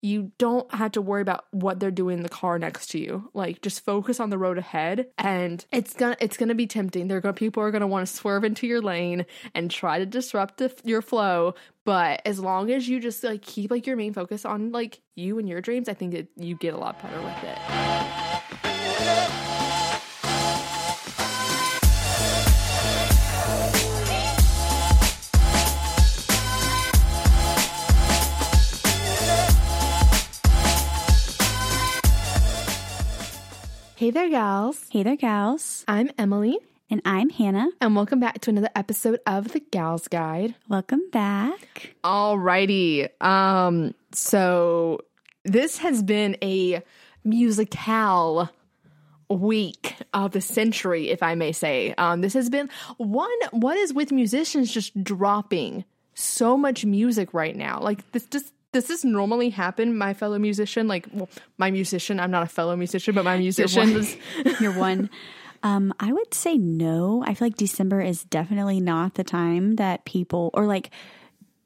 you don't have to worry about what they're doing in the car next to you. Like just focus on the road ahead and it's gonna it's gonna be tempting. They're gonna people are gonna want to swerve into your lane and try to disrupt the, your flow. But as long as you just like keep like your main focus on like you and your dreams, I think that you get a lot better with it. Hey there, gals. Hey there, gals. I'm Emily. And I'm Hannah. And welcome back to another episode of the Gals Guide. Welcome back. Alrighty. Um, so this has been a musical week of the century, if I may say. Um, this has been one what is with musicians just dropping so much music right now. Like this just does this normally happen, my fellow musician? Like, well, my musician, I'm not a fellow musician, but my musician You're one. You're one. Um, I would say no. I feel like December is definitely not the time that people, or like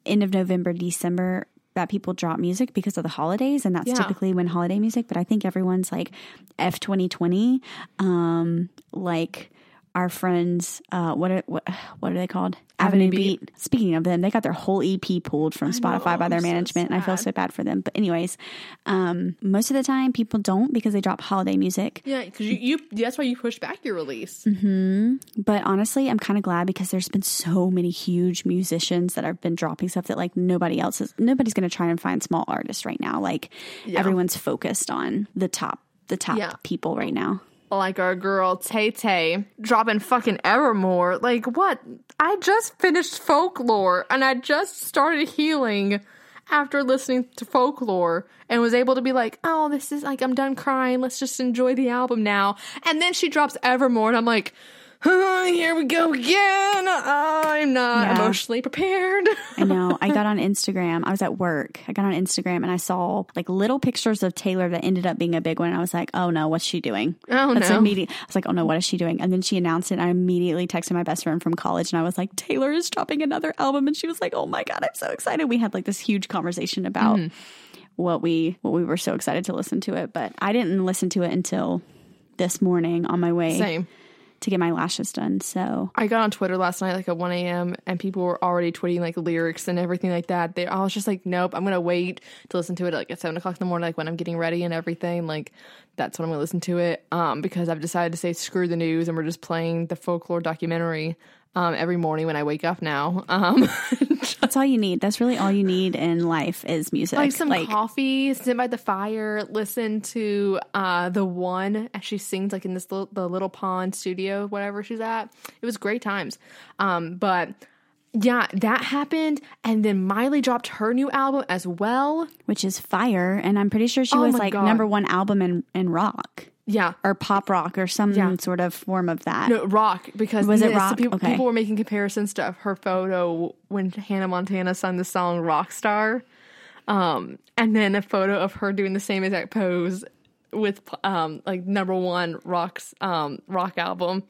end of November, December, that people drop music because of the holidays, and that's yeah. typically when holiday music. But I think everyone's like F twenty twenty, um, like our friends, uh, what are, what what are they called? Avenue, Beat. Beat. Speaking of them, they got their whole EP pulled from Spotify know, by their I'm management, so and I feel so bad for them. But anyways, um, most of the time people don't because they drop holiday music. Yeah, because you, you that's why you push back your release. Mm-hmm. But honestly, I'm kind of glad because there's been so many huge musicians that have been dropping stuff that like nobody else is. Nobody's going to try and find small artists right now. Like yeah. everyone's focused on the top the top yeah. people right now like our girl Tay Tay dropping fucking Evermore. Like, what? I just finished folklore and I just started healing after listening to folklore and was able to be like, oh, this is like, I'm done crying. Let's just enjoy the album now. And then she drops Evermore and I'm like, oh, here we go again. I'm not yeah. emotionally prepared. I know. I got on Instagram. I was at work. I got on Instagram and I saw like little pictures of Taylor that ended up being a big one. I was like, oh no, what's she doing? Oh That's no. Immediate, I was like, oh no, what is she doing? And then she announced it. And I immediately texted my best friend from college and I was like, Taylor is dropping another album. And she was like, oh my God, I'm so excited. We had like this huge conversation about. Mm-hmm. What we what we were so excited to listen to it, but I didn't listen to it until this morning on my way Same to get my lashes done. So I got on Twitter last night, like at 1 a.m., and people were already tweeting like lyrics and everything like that. They, I was just like, nope, I'm gonna wait to listen to it like at seven o'clock in the morning, like when I'm getting ready and everything. Like that's when I'm gonna listen to it. Um, because I've decided to say screw the news, and we're just playing the folklore documentary um, every morning when I wake up now. Um, That's all you need. That's really all you need in life is music. Like some like, coffee, sit by the fire, listen to uh, the one as she sings like in this little, the little pond studio, whatever she's at. It was great times. Um, but yeah, that happened, and then Miley dropped her new album as well, which is fire. And I'm pretty sure she oh was like God. number one album in in rock. Yeah. Or pop rock or some yeah. sort of form of that. No, rock. Because was it rock? So people, okay. people, were making comparisons to her photo when Hannah Montana sung the song Rockstar. Um, and then a photo of her doing the same exact pose with um like number one rocks um rock album.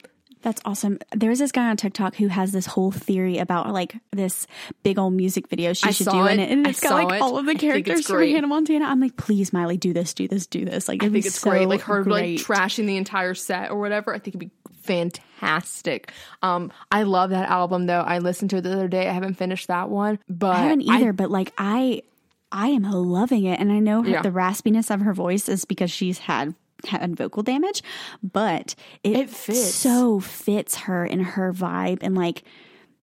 That's awesome. There's this guy on TikTok who has this whole theory about like this big old music video she I should do in it. and I it's got saw like it. all of the I characters from. Hannah Montana. I'm like, please, Miley, do this, do this, do this. Like, I think it's so great. Like her great. like trashing the entire set or whatever. I think it'd be fantastic. Um, I love that album though. I listened to it the other day. I haven't finished that one, but I haven't either, but like I, I am loving it, and I know her, Yeah. the raspiness of her voice is because she's had had vocal damage, but it, It fits. so fits her and her vibe, and like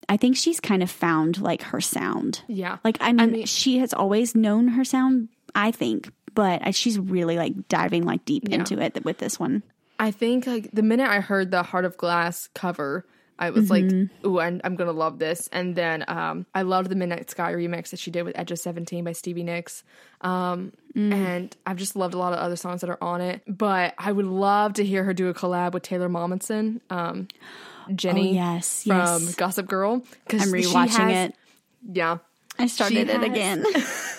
I think she's kind of found like her sound. yeah, Like I mean, mean- she has always known her sound, I think, but she's really like diving like deep into it with this one. I think like the minute I heard the Heart of Glass cover, I was like, "Ooh, I'm, I'm gonna love this." And then um, I loved the Midnight Sky remix that she did with Edge of Seventeen by Stevie Nicks, um, and I've just loved a lot of other songs that are on it. But I would love to hear her do a collab with Taylor Momsensen, um, Jenny, Oh, yes, from yes. Gossip Girl. Because I'm rewatching it. Yeah, I started She it has- again.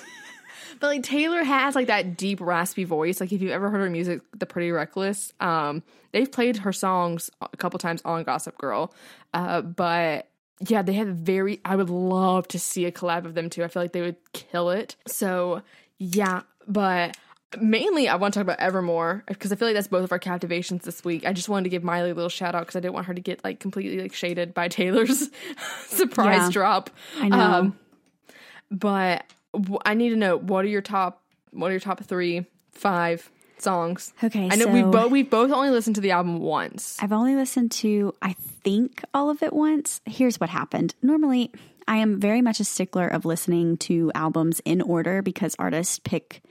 But like Taylor has like that deep raspy voice. Like if you've ever heard her music, The Pretty Reckless, um, they've played her songs a couple times on Gossip Girl. Uh, but yeah, they have very. I would love to see a collab of them too. I feel like they would kill it. So yeah, but mainly I want to talk about Evermore because I feel like that's both of our captivations this week. I just wanted to give Miley a little shout out because I didn't want her to get like completely like shaded by Taylor's surprise Yeah. drop. I know. Um, but I need to know what are your top what are your top three, five songs? Okay, I know we so- both we both only listened to the album once. I've only listened to, I think, all of it once. Here's what happened. Normally, I am very much a stickler of listening to albums in order because artists pick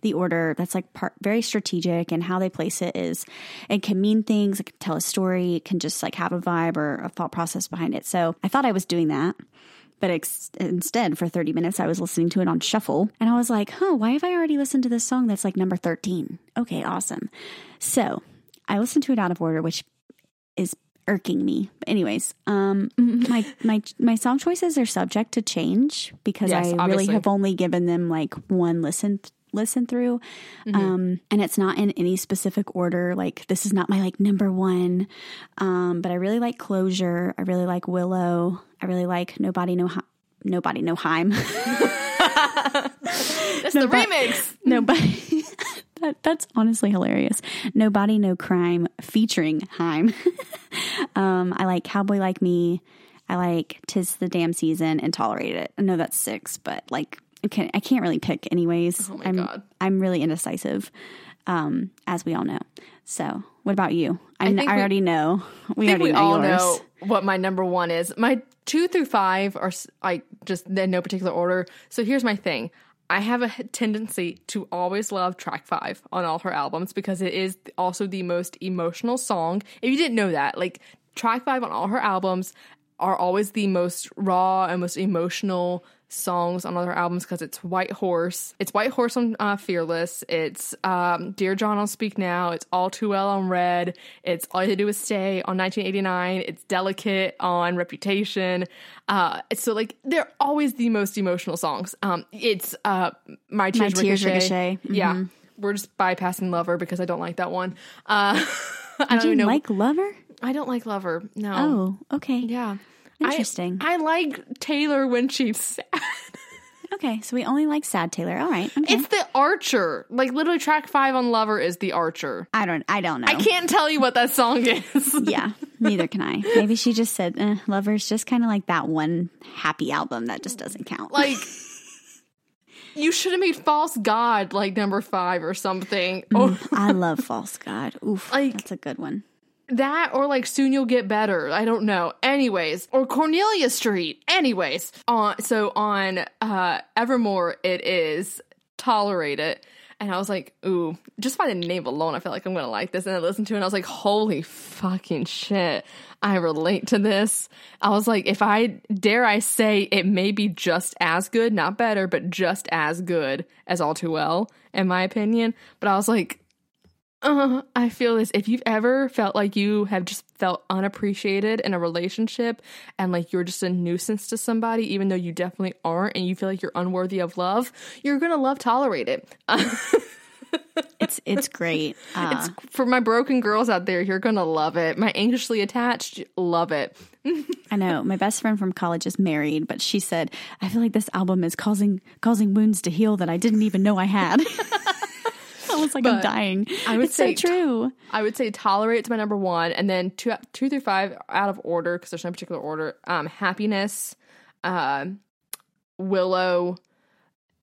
the order that's like part, very strategic and how they place it is it can mean things it can tell a story it can just like have a vibe or a thought process behind it so i thought i was doing that but ex- instead for 30 minutes i was listening to it on shuffle and i was like huh why have i already listened to this song that's like number 13 okay awesome. So i listened to it out of order which is irking me. But anyways, um my my my song choices are subject to change because Yes, I really have only given them like one listen listen through. Um and it's not in any specific order. Like this is not my like number 1. Um but I really like Closure. I really like Willow. I really like Nobody No Hi- Nobody No Haim. That's the but- remix. Nobody. that, that's honestly hilarious. Nobody, no crime, featuring Haim. um, I like Cowboy Like Me. I like Tis the Damn Season and Tolerate It. I know that's six, but like I can't, I can't really pick anyways. Oh my I'm, God. I'm really indecisive, um, as we all know. So, what about you? I, I, think we- already know. We I think already we know all yours. know what my number one is. My two through five are like just in no particular order. So here's my thing. I have a tendency to always love track five on all her albums because it is also the most emotional song. If you didn't know that, like track five on all her albums are always the most raw and most emotional songs on other albums because it's White Horse. It's White Horse on uh, Fearless. It's um, Dear John, I'll Speak Now. It's All Too Well on Red. It's All You Do Is Stay on 1989. It's Delicate on Reputation. Uh, so like they're always the most emotional songs. Um, it's uh, My Tears, Tears Ricochet. Ricochet. Mm-hmm. Yeah, we're just bypassing Lover because I don't like that one. Uh, I don't you know. like Lover? I don't like Lover. No. Oh, okay. Yeah. I- Interesting. I, like Taylor when she's sad. Okay, so we only like Sad Taylor. All right. Okay. It's the Archer. Like literally track five on Lover is the Archer. I don't. I don't know. I can't tell you what that song is. yeah, neither can I. Maybe she just said, eh, "Lovers," just kind of like that one happy album that just doesn't count. like you should have made False God like number five or something. Or I love False God. Oof, Like- that's a good one. That or like Soon You'll Get Better. I don't know. Anyways. Or Cornelia Street. Anyways. On so on uh Evermore it is Tolerate It. And I was like, ooh, just by the name alone, I feel like I'm gonna like this. And I listened to it and I was like, holy fucking shit. I relate to this. I was like, if I dare I say it may be just as good, not better, but just as good as All Too Well, in my opinion. But I was like, uh, I feel this. If you've ever felt like you have just felt unappreciated in a relationship and like you're just a nuisance to somebody, even though you definitely aren't, and you feel like you're unworthy of love, you're gonna love tolerate it. it's it's great. Uh, It's for my broken girls out there. You're gonna love it. My anxiously attached, love it. I know my best friend from college is married, but she said, "I feel like this album is causing causing wounds to heal that I didn't even know I had." I was like, I'm dying. I would it's say so true. I would say tolerate's my number one, and then two two through five out of order because there's no particular order. Um, happiness, uh, Willow,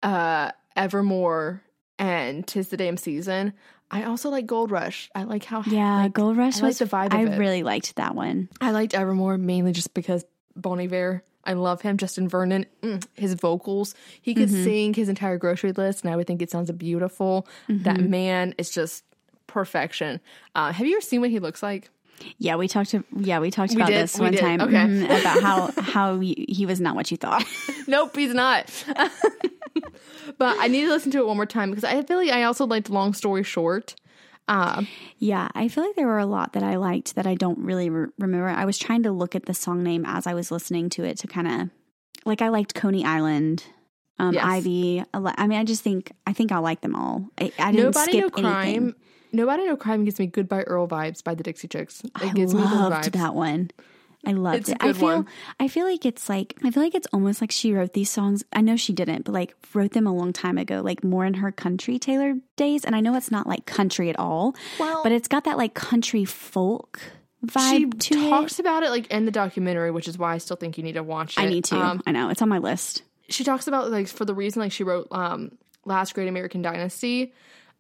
uh, Evermore, and Tis the Damn Season. I also like Gold Rush. I like how Yeah, like, Gold Rush I was the vibe I really liked that one. I liked Evermore mainly just because Bon Iver. I love him, Justin Vernon. Mm, his vocals, he could Mm-hmm. sing his entire grocery list, and I would think it sounds beautiful. That Mm-hmm. man is just perfection. Uh, have you ever seen what he looks like? Yeah, we talked. To, yeah, we talked We about did, this we one did, time okay. mhm, about how how he, he was not what you thought. nope, he's not. but I need to listen to it one more time because I feel like I also liked Long Story Short. Um, Yeah, I feel like there were a lot that I liked that I don't really re- remember. I was trying to look at the song name as I was listening to it to kind of like I liked Coney Island, um, Yes. Ivy. I mean, I just think I think I like them all. I, I didn't Nobody skip No Crime. anything. Nobody No Crime gives me Goodbye Earl vibes by the Dixie Chicks. It I gives me loved vibes. that one. I loved It's it. I feel one. I feel like it's like I feel like it's almost like she wrote these songs. I know she didn't, but like wrote them a long time ago, like more in her country Taylor days. And I know it's not like country at all, Well- but it's got that like country folk She vibe to talks it. about it like in the documentary, which is why I still think you need to watch it. I need to. Um, I know it's on my list. she talks about like for the reason like she wrote um last great american dynasty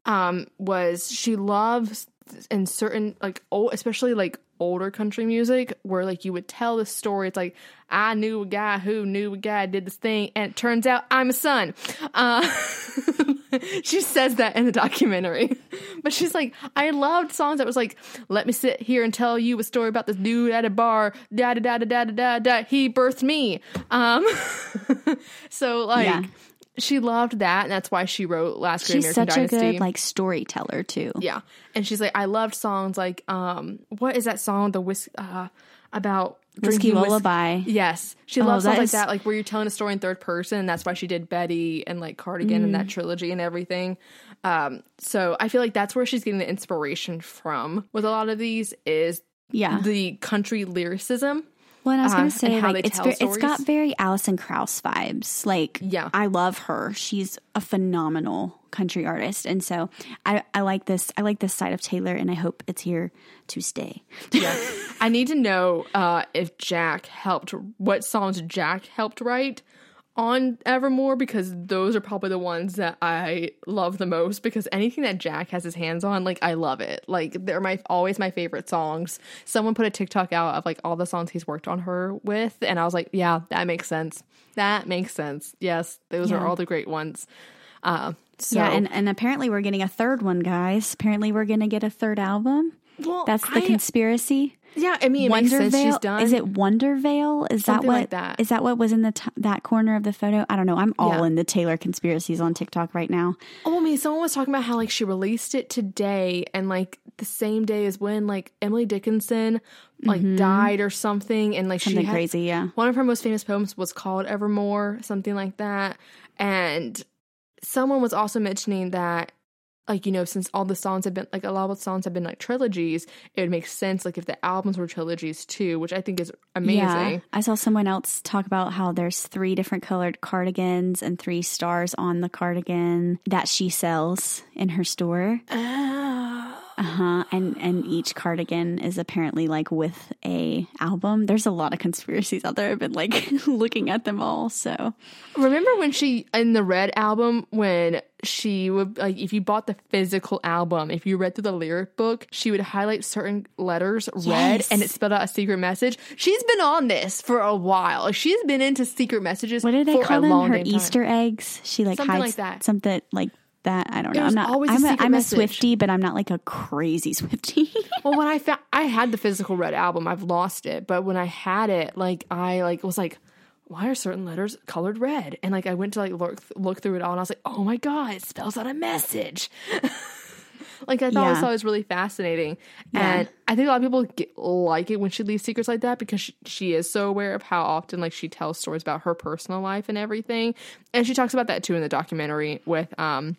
um was she loves in certain like oh especially like older country music where like you would tell the story. It's like i knew a guy who knew a guy did this thing and it turns out i'm a son. Uh, she says that in the documentary. But she's like i loved songs that was like let me sit here and tell you a story about this dude at a bar. Da da da da da da da. He birthed me. Um so like yeah she loved that and that's why she wrote last great She's american such dynasty a good like storyteller too. yeah and she's like i loved songs like um what is that song the whis uh about Whiskey drinking whis- Lullaby. yes she Oh, loves songs that like that like where you're telling a story in third person and that's why she did betty and like cardigan and Mm. that trilogy and everything um so i feel like that's where she's getting the inspiration from with a lot of these is Yeah. the country lyricism Well, and I was uh, going to say, like, it's very, it's got very Alison Krauss vibes. Like, Yeah. I love her. She's a phenomenal country artist, and so I, I like this. I like this side of Taylor, and I hope it's here to stay. yeah i need to know uh if jack helped what songs jack helped write on evermore because those are probably the ones that i love the most because anything that jack has his hands on like i love it. Like they're my always my favorite songs. Someone put a tiktok out of like all the songs he's worked on her with and i was like yeah that makes sense. That makes sense. Yes those are all the great ones. Uh so Yeah, and and apparently we're getting a third one, guys. Apparently we're going to get a third album. Well, That's the I- conspiracy. yeah i mean it makes sense she's done Is it Woodvale? Is Something that what? like that. Is that what was in the t- that corner of the photo? I don't know. I'm all Yeah. in the Taylor conspiracies on TikTok right now. Oh, I mean, someone was talking about how like she released it today, and like the same day as when like Emily Dickinson like died or something, and like she Mm-hmm. Something had- crazy, yeah. One of her most famous poems was called Evermore, something like that, and someone was also mentioning that. Like you know, since all the songs have been like a lot of the songs have been like trilogies, it would make sense like if the albums were trilogies too, which I think is amazing. Yeah, I saw someone else talk about how there's three different colored cardigans and three stars on the cardigan that she sells in her store. Oh. Uh huh. And and each cardigan is apparently like with a album. There's a lot of conspiracies out there. I've been like looking at them all. So Remember when she in the Red album when she would like if you bought the physical album, if you read through the lyric book, she would highlight certain letters red and it spelled out a secret message. She's been on this for a while. She's been into secret messages. what do they for call them? Her damn time. Easter eggs. She like Something hides like that. something like that. I don't know. I'm not. always a I'm a, secret I'm a. Swifty, but I'm not like a crazy Swifty. Well, when I found I had the physical Red album, I've lost it. But when I had it, like I like was like, why are certain letters colored red? And like I went to like look look through it all, and I was like, oh my god, it spells out a message. like I thought Yeah. I saw it was really fascinating, and I think a lot of people get, like it when she leaves secrets like that because she, she is so aware of how often like she tells stories about her personal life and everything, and she talks about that too in the documentary with um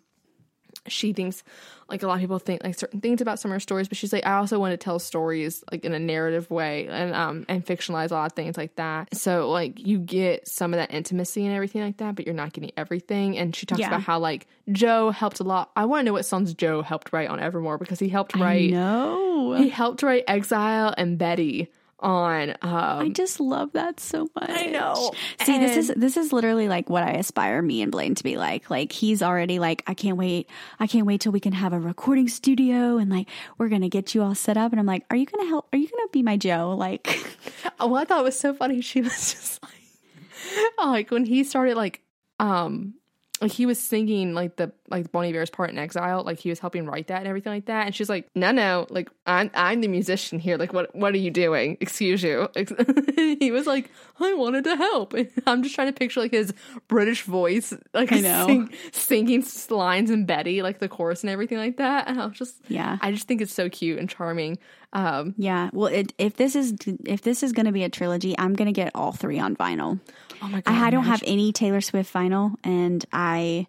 she thinks like a lot of people think like certain things about summer stories, but she's like, I also want to tell stories like in a narrative way and um and fictionalize a lot of things like that. So like you get some of that intimacy and everything like that, but you're not getting everything. And she talks Yeah. about how like Joe helped a lot. I want to know what songs Joe helped write on Evermore because he helped write No. he helped write Exile and Betty on um I just love that so much. I know. See, this is this is literally like what I aspire me and Blaine to be like. Like he's already like, I can't wait. I can't wait till we can have a recording studio and like we're gonna get you all set up. And I'm like, Are you gonna help? Are you gonna be my Joe? Like, Oh, well, I thought it was so funny. She was just like, oh, like when he started, like, um, like he was singing like the like Bon Iver's part in Exile, like he was helping write that and everything like that. And she's like, no, no, like I'm I'm the musician here. Like, what what are you doing? Excuse you. he was like, I wanted to help. And I'm just trying to picture like his British voice, like I know. sing, singing lines in Betty, like the chorus and everything like that. And I was just, Yeah. I just think it's so cute and charming. Um, yeah. Well, it, if this is if this is gonna be a trilogy, I'm gonna get all three on vinyl. oh my god, I, I don't have any Taylor Swift vinyl, and I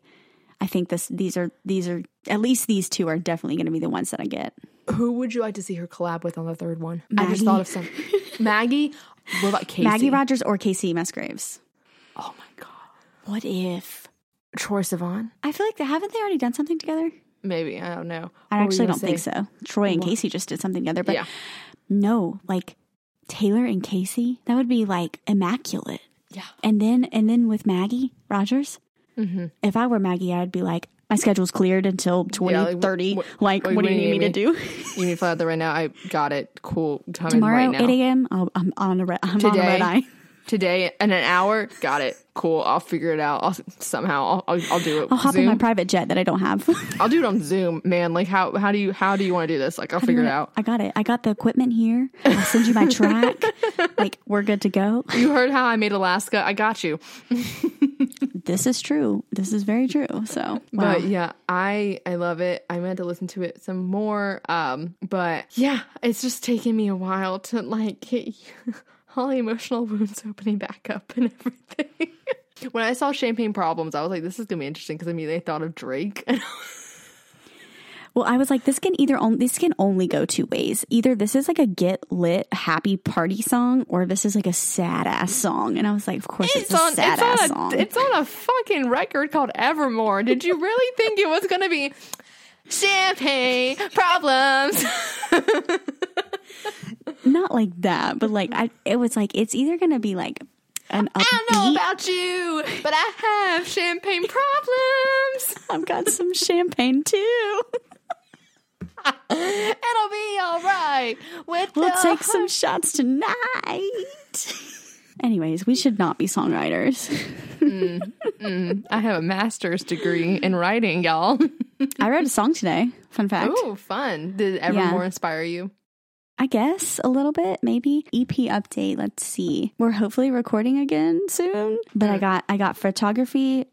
I think this these are these are at least these two are definitely gonna be the ones that I get. Who would you like to see her collab with on the third one? I just thought of some. Maggie. What about Kacey? Maggie Rogers or Kacey Musgraves. Oh my god. What if? Troye Sivan? I feel like they haven't they already done something together? Maybe I don't know. I What actually don't gonna think so. Troy and Kacey just did something together, but Yeah. no, like Taylor and Kacey, that would be like immaculate. Yeah. And then and then with Maggie Rogers, Mm-hmm. if I were Maggie, I'd be like, my schedule's cleared until twenty Yeah, like, thirty. wh- Like, wh- what do you need me to do? You need to fly out there right now. I got it. Cool. Come Tomorrow, right now. eight a.m. I'll, I'm on a red. I'm on a red eye. Today in an hour. Got it. Cool. I'll figure it out. I'll somehow. I'll, I'll, I'll do it. I'll hop Zoom. in my private jet that I don't have. I'll do it on Zoom, man. Like how how do you how do you want to do this? Like I'll figure it out. I got it. I got the equipment here. I'll send you my track. like we're good to go. You heard how I made Alaska. I got you. This is true. This is very true. So, wow. But yeah, I I love it. I meant to listen to it some more. Um, but yeah, it's just taken me a while to like all the emotional wounds opening back up and everything. when I saw Champagne Problems, I was like, this is gonna be interesting because I immediately I thought of Drake. Well, I was like, this can either on, this can only go two ways. Either this is like a get lit happy party song, or this is like a sad ass song. And I was like, of course, it's, it's a on sad it's ass on song. a it's on a fucking record called Evermore. Did you really think it was gonna be Champagne Problems? Not like that, but like I, it was like it's either gonna be like an I don't know about you, but I have champagne problems. I've got some champagne too. It'll be all right with We'll the take some shots tonight. Anyways, we should not be songwriters. Mm, mm. I have a master's degree in writing, y'all. I wrote a song today. Fun fact. Oh, fun. Did Evermore Yeah. inspire you? I guess a little bit, maybe. EP update. Let's see. We're hopefully recording again soon. But I got I got photography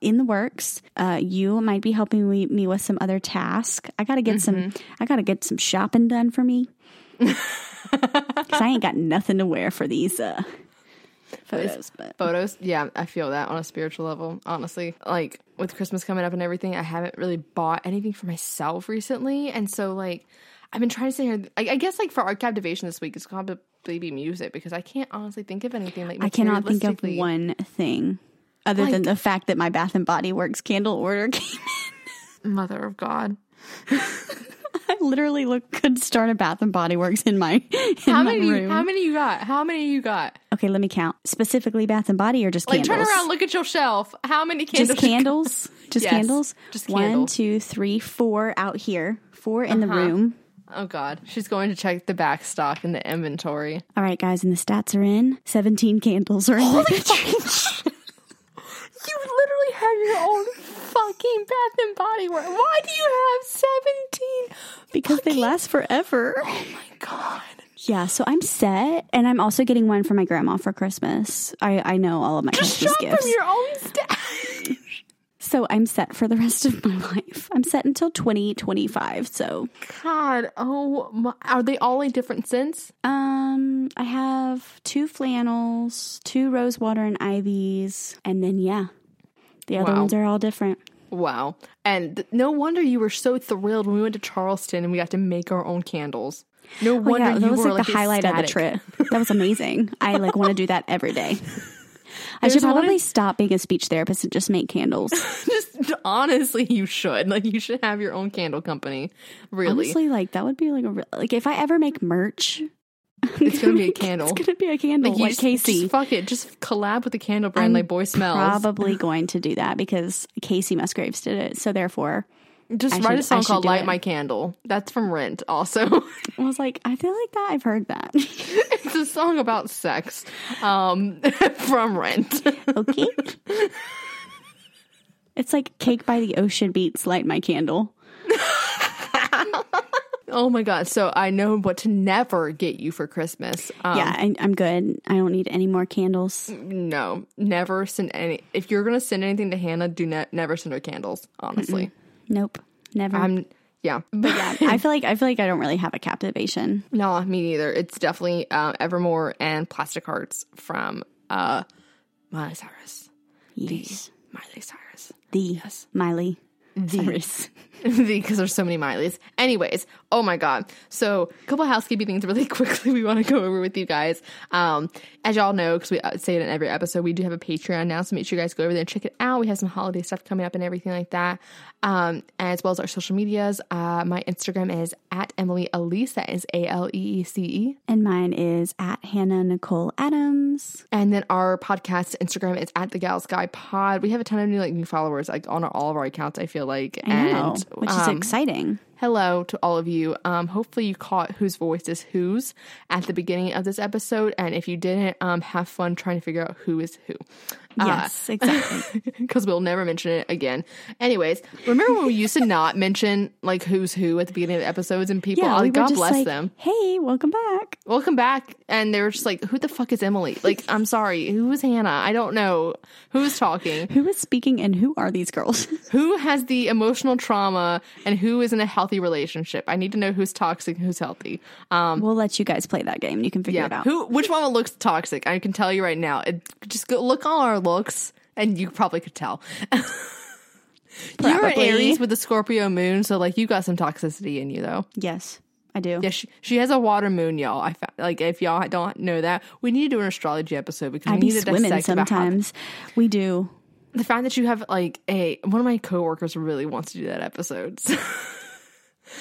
in the works. Uh, you might be helping me, me with some other task. I gotta get some. I gotta get some shopping done for me. Cause I ain't got nothing to wear for these uh, photos. But Photos? Yeah, I feel that on a spiritual level, honestly. Like with Christmas coming up and everything, I haven't really bought anything for myself recently. And so, like, I've been trying to sit here. I, I guess, like, for our captivation this week, it's probably be music because I can't honestly think of anything. Like, I cannot think of one thing other than the fact that my Bath and Body Works candle order came. In. Mother of God. I literally look could start a Bath and Body Works in my in How my many? Room. how many you got? How many you got? Okay, let me count. Specifically Bath and Body or just Like, candles? turn around, look at your shelf. How many candles? just candles? Just Yes, candles? just candles. two, three, four out here. Four in the uh-huh. room. Oh God, she's going to check the back stock in the inventory. All right, guys, and the stats are in. 17 candles are in my kitchen. You literally have your own fucking Bath and Body Works. Why do you have seventeen? because they last forever. Oh my God. Yeah, so I'm set, and I'm also getting one for my grandma for Christmas. I, I know all of my Just Christmas shop gifts. from your own stash. so I'm set for the rest of my life. I'm set until 2025. So God, oh, my, are they all a different scents? Um, I have two flannels, two rose water and ivies, and then yeah, the other Wow. ones are all different. Wow. And th- no wonder you were so thrilled when we went to Charleston and we got to make our own candles. No Oh, wonder yeah, that you was were like, the highlight of the trip. That was amazing. I like want to do that every day. I should probably in- stop being a speech therapist and just make candles. Just honestly, you should. Like, you should have your own candle company. Really. Honestly, like that would be like a like if I ever make merch, it's going to be a candle. it's gonna be a candle you like, just, Casey. Just fuck it. Just collab with the candle brand I'm like Boy Smells. Probably going to do that because Kacey Musgraves did it. So therefore, Just I write a should- I song called Light it. My Candle. That's from Rent, also. I was like, I feel like that I've heard that. it's a song about sex um, from Rent. okay. it's like Cake by the Ocean beats Light My Candle. oh my God. So I know what to never get you for Christmas. Um, yeah, I, I'm good. I don't need any more candles. No, never send any. If you're going to send anything to Hannah, do ne- never send her candles, honestly. Nope, never. I'm, yeah. but yeah, I feel like I feel like I don't really have a captivation. No, me neither. It's definitely uh, Evermore and Plastic Hearts from uh, Miley Cyrus. Yes, Miley Cyrus. the Miley Cyrus. because there's so many Mileys. Anyways, oh my god. So, a couple housekeeping things really quickly we want to go over with you guys. Um, as y'all know, because we uh, say it in every episode, we do have a Patreon now, so make sure you guys go over there and check it out. We have some holiday stuff coming up and everything like that, um, as well as our social medias. Uh, my Instagram is at Emily Aleece. That is A L E E C E. And mine is at Hannah Nicole Adams. And then our podcast Instagram is at the Gals Guide Pod. We have a ton of new like new followers like on all of our accounts. I feel like, and which is um, exciting. hello to all of you. Um, hopefully you caught whose voice is whose at the beginning of this episode, and if you didn't, um, have fun trying to figure out who is who. Yes, exactly. Because we'll never mention it again. Anyways, remember when we used to not mention like who's who at the beginning of the episodes, and people, yeah, we God just bless like, them. Hey, welcome back. Welcome back. And they were just like, who the fuck is Emily? Like, I'm sorry. Who is Hannah? I don't know. Who's talking? Who is speaking and who are these girls? Who has the emotional trauma and who is in a healthy relationship? I need to know who's toxic and who's healthy. Um, we'll let you guys play that game. You can figure it out. Who, which one looks toxic? I can tell you right now. It, just go look on our looks and you probably could tell. You're an Aries with the Scorpio moon, so like you got some toxicity in you though. yes, I do. Yeah, she, she has a water moon, y'all. I found, like if y'all don't know that, we need to do an astrology episode because I we be need to dissect about how- sometimes. We do. the fact that you have like a one of my coworkers really wants to do that episode.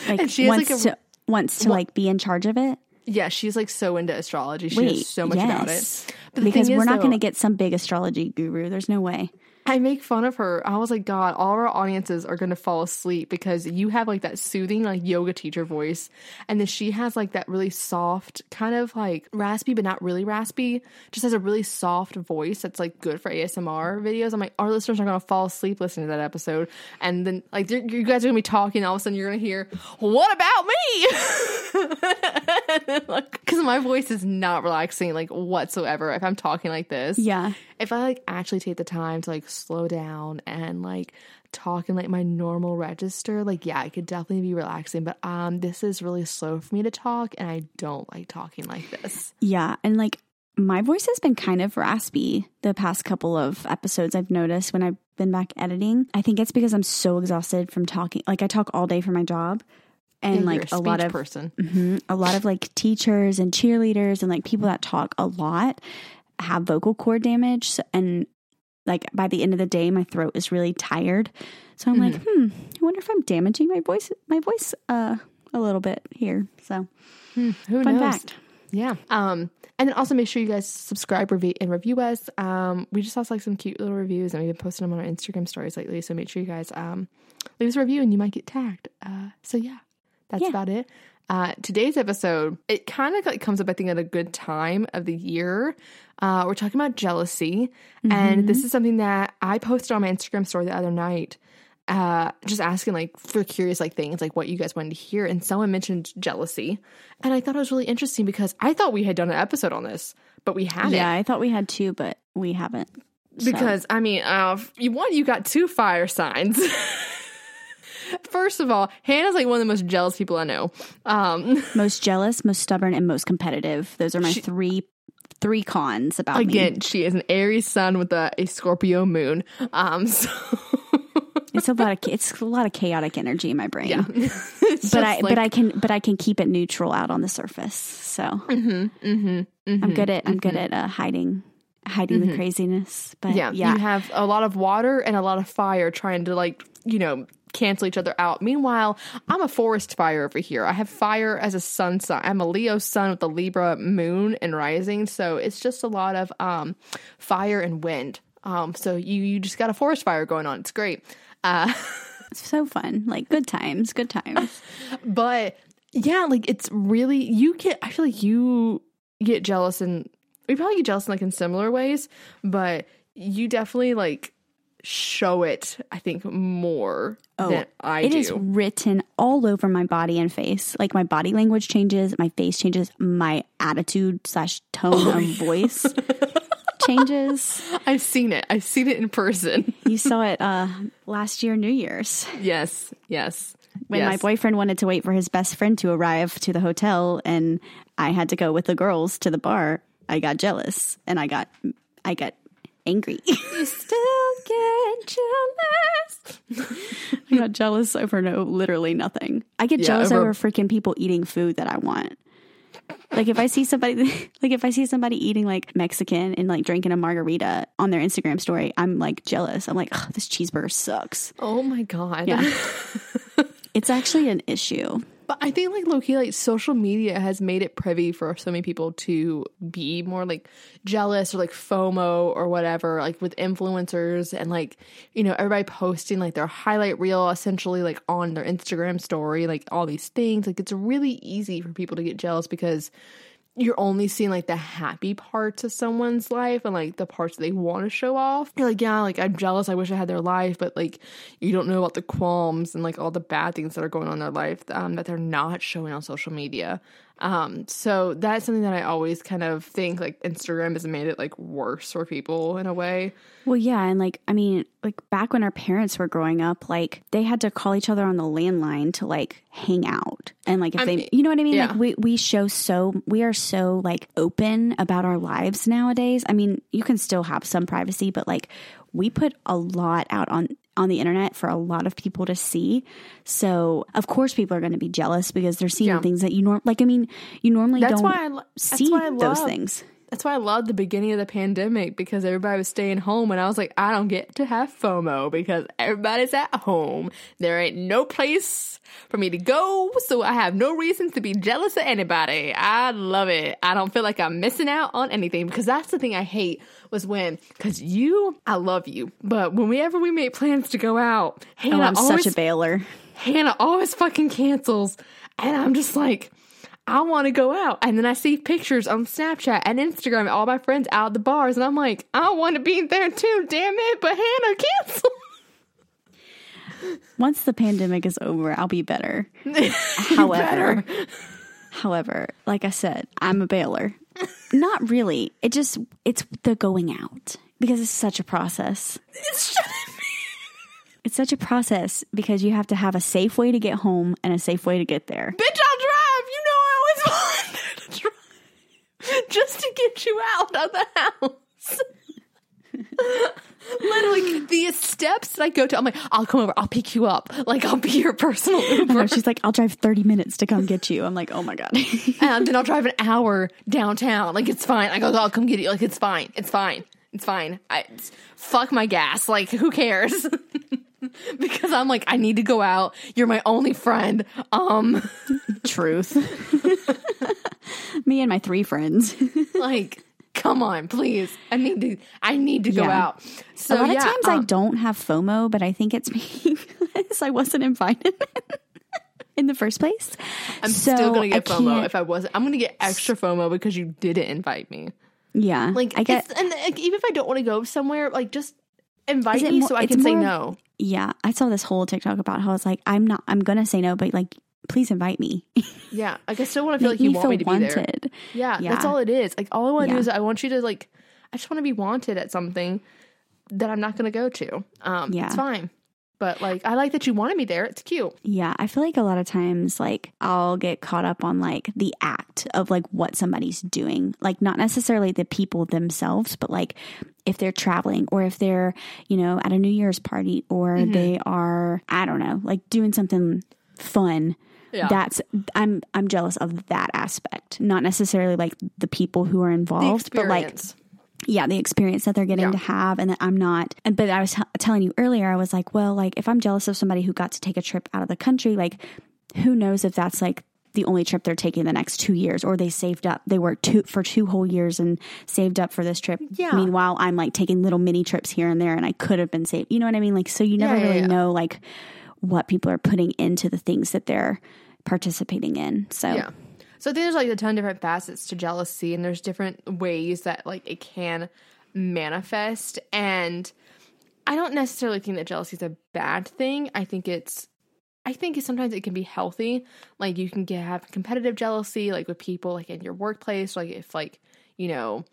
Like And she wants like, a- to wants to like be in charge of it. Yeah, she's like so into astrology. She Wait, knows so much about it. Because thing we're not going to get some big astrology guru. There's no way. I make fun of her. I was like, God, all our audiences are going to fall asleep because you have like that soothing, like yoga teacher voice. And then she has like that really soft, kind of like raspy, but not really raspy, just has a really soft voice that's like good for ASMR videos. I'm like, our listeners are going to fall asleep listening to that episode. And then like you guys are going to be talking. All of a sudden you're going to hear, What about me? Because my voice is not relaxing like whatsoever if I'm talking like this Yeah. if I like actually take the time to like slow down and like talk in like my normal register, like yeah, it could definitely be relaxing. But um, this is really slow for me to talk, and I don't like talking like this. Yeah. And like my voice has been kind of raspy the past couple of episodes I've noticed when I've been back editing. I think it's because I'm so exhausted from talking. Like I talk all day for my job. And You're like a a lot of person. Mhm. a lot of like teachers and cheerleaders and like people that talk a lot have vocal cord damage and like by the end of the day my throat is really tired so i'm like hmm i wonder if i'm damaging my voice my voice uh a little bit here so Who fun knows? fact Yeah. Um, and then also make sure you guys subscribe, review, and review us. Um, we just saw like some cute little reviews, and we've been posting them on our Instagram stories lately. So make sure you guys um leave us a review, and you might get tagged. Uh, so yeah, that's Yeah. about it. Uh, today's episode, it kind of like comes up, I think, at a good time of the year. Uh, we're talking about jealousy, and this is something that I posted on my Instagram story the other night uh, just asking like for curious like things like what you guys wanted to hear. And someone mentioned jealousy. And i thought it was really interesting because i thought we had done an episode on this but we hadn't. Yeah i thought we had two but we haven't. So, because i mean uh you one you got two fire signs. First of all hannah's like one of the most jealous people i know. Um most jealous most stubborn and most competitive. Those are my three three cons about me again she is an aries sun with a, a scorpio moon um so It's a lot of it's a lot of chaotic energy in my brain. Yeah. But I like- but I can but I can keep it neutral out on the surface. So Mm-hmm, I'm good at I'm good at uh, hiding hiding the craziness. But yeah, yeah, you have a lot of water and a lot of fire trying to like you know cancel each other out. Meanwhile, I'm a forest fire over here. I have fire as a sun sign. I'm a Leo sun with a Libra moon and rising, so it's just a lot of um fire and wind. Um, so you you just got a forest fire going on. It's great. Uh, it's so fun. Like good times, good times. but yeah, like it's really you get. I feel like you get jealous and we probably get jealous in like in similar ways, but you definitely like show it. I think more than I Oh, It do. is written all over my body and face. Like my body language changes, my face changes, my attitude slash tone Oh, of voice changes. I've seen it. I've seen it in person. You saw it uh, last year, New Year's, yes, yes. when my boyfriend wanted to wait for his best friend to arrive to the hotel, and I had to go with the girls to the bar. I got jealous, and I got, I got angry. You still get jealous. I got jealous over no, literally nothing. I get Yeah, jealous over- over freaking people eating food that I want. Like if I see somebody, like if I see somebody eating like Mexican and like drinking a margarita on their Instagram story, I'm like jealous. I'm like, "Ugh, this cheeseburger sucks. Oh my god. Yeah. It's actually an issue. But I think like lowkey, like social media has made it privy for so many people to be more like jealous or like FOMO or whatever, like with influencers and like, you know, everybody posting like their highlight reel essentially like on their Instagram story, like all these things. Like it's really easy for people to get jealous because you're only seeing like the happy parts of someone's life and like the parts that they want to show off. You're like, yeah, like I'm jealous. I wish I had their life, but like you don't know about the qualms and like all the bad things that are going on in their life um, that they're not showing on social media. Um, so that's something that I always kind of think like Instagram has made it like worse for people in a way. Well, yeah, and like I mean, like back when our parents were growing up, like they had to call each other on the landline to like hang out, and like if they, mean, you know what I mean? yeah. Like we we show so we are so like open about our lives nowadays. I mean, you can still have some privacy, but like we put a lot out on on the internet for a lot of people to see. So of course, people are going to be jealous because they're seeing Yeah. things that you norm like. I mean, you normally That's don't why I see why I those things. That's why I loved the beginning of the pandemic because everybody was staying home and I was like, I don't get to have FOMO because everybody's at home. There ain't no place for me to go, so I have no reason to be jealous of anybody. I love it. I don't feel like I'm missing out on anything because that's the thing I hate was when because you, I love you, but whenever we make plans to go out, Oh, Hannah I'm always such a bailer. Hannah always fucking cancels. And I'm just like, I want to go out. And then I see pictures on Snapchat and Instagram, of all my friends out at the bars. And I'm like, I want to be there too, damn it. But Hannah, cancel. Once the pandemic is over, I'll be better. However, however, like I said, I'm a bailer. Not really. It just it's the going out because it's such a process. It's It's such a process because you have to have a safe way to get home and a safe way to get there. Bitch, I'll drive. You know I always wanted to drive. Just to get you out of the house. Literally, the steps that I go to, I'm like, I'll come over, I'll pick you up. Like, I'll be your personal Uber. she's like, I'll drive 30 minutes to come get you. I'm like, oh my God. and then I'll drive an hour downtown. Like it's fine. I go, I'll come get you. Like it's fine. It's fine. It's fine. I fuck my gas. Like who cares? because I'm like I need to go out. You're my only friend. Um, Truth. Me and my three friends. like come on, please. I need to. I need to go Yeah. out. So a lot yeah, of times I um, don't have FOMO, but I think it's because I wasn't invited in the first place. I'm So still gonna I get FOMO if I wasn't. I'm gonna get extra FOMO because you didn't invite me. Yeah, Like I get. and like, even if I don't want to go somewhere, like just invite me more- so I can say more- no. Yeah, I saw this whole TikTok about how it's like I'm not. I'm gonna say no, but like, please invite me. Yeah, like I still want to feel like you want feel me to be there. wanted. Yeah, Yeah. that's all it is. Like all I want to do is I want you to like I just want to be wanted at something that I'm not going to go to. Um Yeah. it's fine. But like, I like that you wanted me there. It's cute. Yeah, I feel like a lot of times, like, I'll get caught up on like the act of like what somebody's doing. Like, not necessarily the people themselves, but like if they're traveling or if they're, you know, at a New Year's party or Mm-hmm. they are, I don't know, like doing something fun. Yeah. That's I'm I'm jealous of that aspect, not necessarily like the people who are involved, but like. Yeah, the experience that they're getting Yeah. to have, and that I'm not. and- But I was t- telling you earlier, I was like, well, like if I'm jealous of somebody who got to take a trip out of the country, like who knows if that's like the only trip they're taking the next two years, or they saved up, they worked two for two whole years and saved up for this trip. Yeah. Meanwhile, I'm like taking little mini trips here and there, and I could have been saved. You know what I mean? Like, so you never Yeah, really know like what people are putting into the things that they're participating in. So Yeah. So I think there's like a ton of different facets to jealousy, and there's different ways that like it can manifest. And I don't necessarily think that jealousy is a bad thing. I think it's I think sometimes it can be healthy. Like you can get have competitive jealousy, like with people like in your workplace, like if like, you know,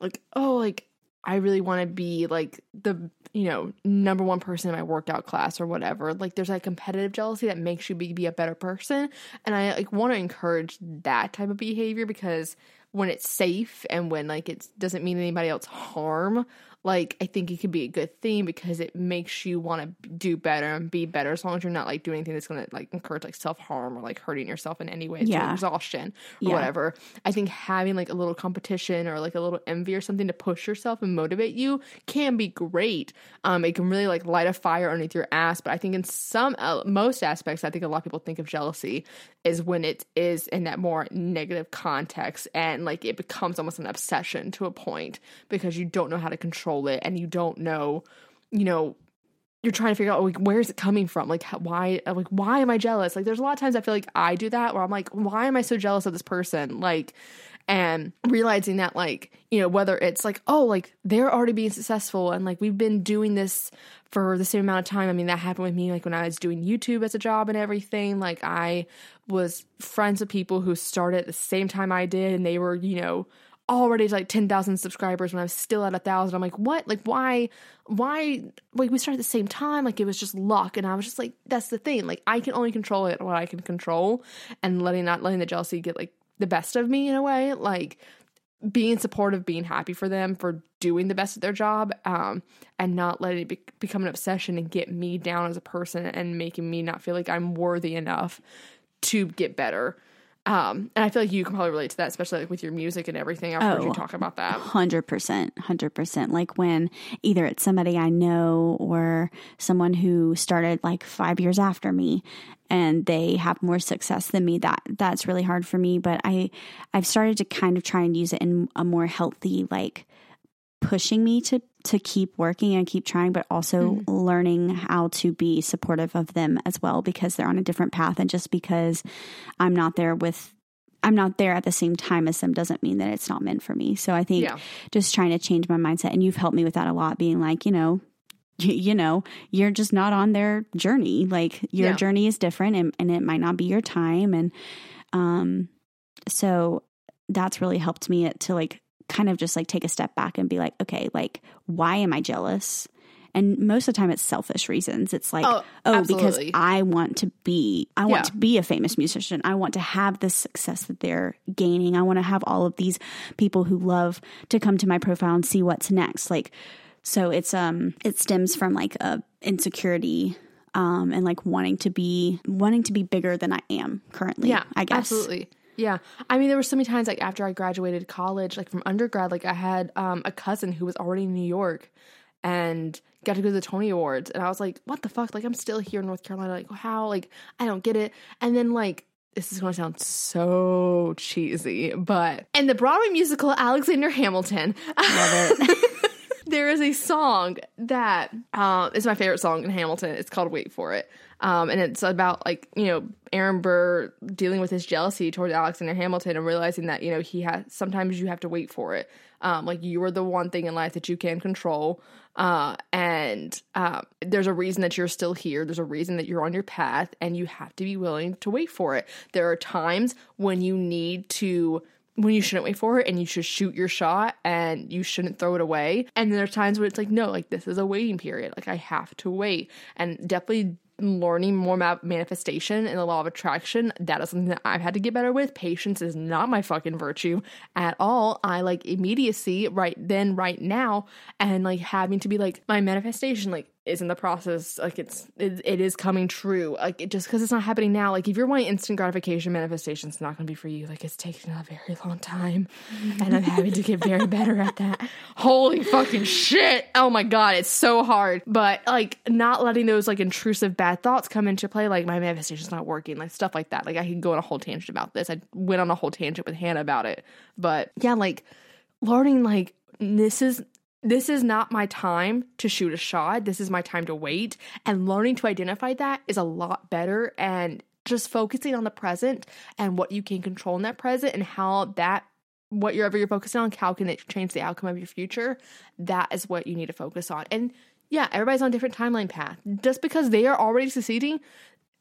like, oh, like I really want to be like the, you know, number one person in my workout class or whatever. Like there's like competitive jealousy that makes you be, be a better person. And I like want to encourage that type of behavior because when it's safe and when like it doesn't mean anybody else harm, like I think it could be a good thing because it makes you want to do better and be better as long as you're not like doing anything that's going to like encourage like self harm or like hurting yourself in any way Yeah. exhaustion or Yeah. whatever. I think having like a little competition or like a little envy or something to push yourself and motivate you can be great. Um, it can really like light a fire underneath your ass. But I think in some uh, most aspects, I think a lot of people think of jealousy is when it is in that more negative context and like it becomes almost an obsession to a point because you don't know how to control it and you don't know, you know, you're trying to figure out like where is it coming from? Like why uh, like why am i jealous? Like there's a lot of times i feel like i do that where i'm like why am i so jealous of this person? Like and realizing that like you know whether it's like oh like they're already being successful and like we've been doing this for the same amount of time. I mean that happened with me like when i was doing youtube as a job and everything. Like i was friends with people who started at the same time i did and they were you know already like 10,000 subscribers when I was still at a thousand. I'm like, what? Like, why, why, like, we started at the same time. Like, it was just luck. And I was just like, that's the thing. Like, I can only control it what I can control and letting, not letting the jealousy get like the best of me in a way. Like, being supportive, being happy for them for doing the best at their job, um, and not letting it be- become an obsession and get me down as a person and making me not feel like I'm worthy enough to get better. Um, and I feel like you can probably relate to that, especially like with your music and everything. I've heard you Oh. talk about that. Hundred percent, hundred percent. Like when either it's somebody I know or someone who started like five years after me, and they have more success than me. That that's really hard for me. But I I've started to kind of try and use it in a more healthy, like pushing me to to keep working and keep trying, but also learning how to be supportive of them as well because they're on a different path, and just because I'm not there with I'm not there at the same time as them doesn't mean that it's not meant for me. So I think Yeah. just trying to change my mindset and you've helped me with that a lot being like, you know, you, you know, you're just not on their journey. Like your Yeah. journey is different and, and it might not be your time and um so that's really helped me to like kind of just like take a step back and be like, okay, like why am I jealous? And most of the time it's selfish reasons. It's like, Oh, oh, because. I want to be, I want Yeah. to be a famous musician. I want to have the success that they're gaining. I want to have all of these people who love to come to my profile and see what's next. Like, so it's, um, it stems from like a insecurity, um, and like wanting to be, wanting to be bigger than I am currently. Yeah, I guess. absolutely. Yeah, I mean, there were so many times like after I graduated college, like from undergrad, like I had um, a cousin who was already in New York and got to go to the Tony Awards, and I was like, "What the fuck? Like, I'm still here in North Carolina. Like, how? Like, I don't get it." And then like. This is going to sound so cheesy, but in the Broadway musical Alexander Hamilton, there is a song that uh, is my favorite song in Hamilton. It's called "Wait for It," um, and it's about like you know Aaron Burr dealing with his jealousy towards Alexander Hamilton and realizing that you know he has sometimes you have to wait for it. Um, like you are the one thing in life that you can control, uh, and uh, there's a reason that you're still here. There's a reason that you're on your path, and you have to be willing to wait for it. There are times when you need to when you shouldn't wait for it and you should shoot your shot and you shouldn't throw it away. And then there's times where it's like, no, like this is a waiting period. Like I have to wait. And definitely learning more about manifestation and the law of attraction that is something that i've had to get better with patience is not my fucking virtue at all i like immediacy right then right now and like having to be like my manifestation like is in the process like it's it, it is coming true. Like it, just because it's not happening now like if you're wanting instant gratification manifestation it's not going to be for you. Like it's taking a very long time and i'm having to get very better at that. Holy fucking shit! Oh my god it's so hard. But like not letting those like intrusive bad thoughts come into play like my manifestation's not working like stuff like that. Like i could go on a whole tangent about this. I went on a whole tangent with hannah about it. But yeah like learning like this is this is not my time to shoot a shot. This is my time to wait. And learning to identify that is a lot better. And just focusing on the present and what you can control in that present and how that, whatever you're focusing on, how can it change the outcome of your future? That is what you need to focus on. And yeah, everybody's on a different timeline path. Just because they are already succeeding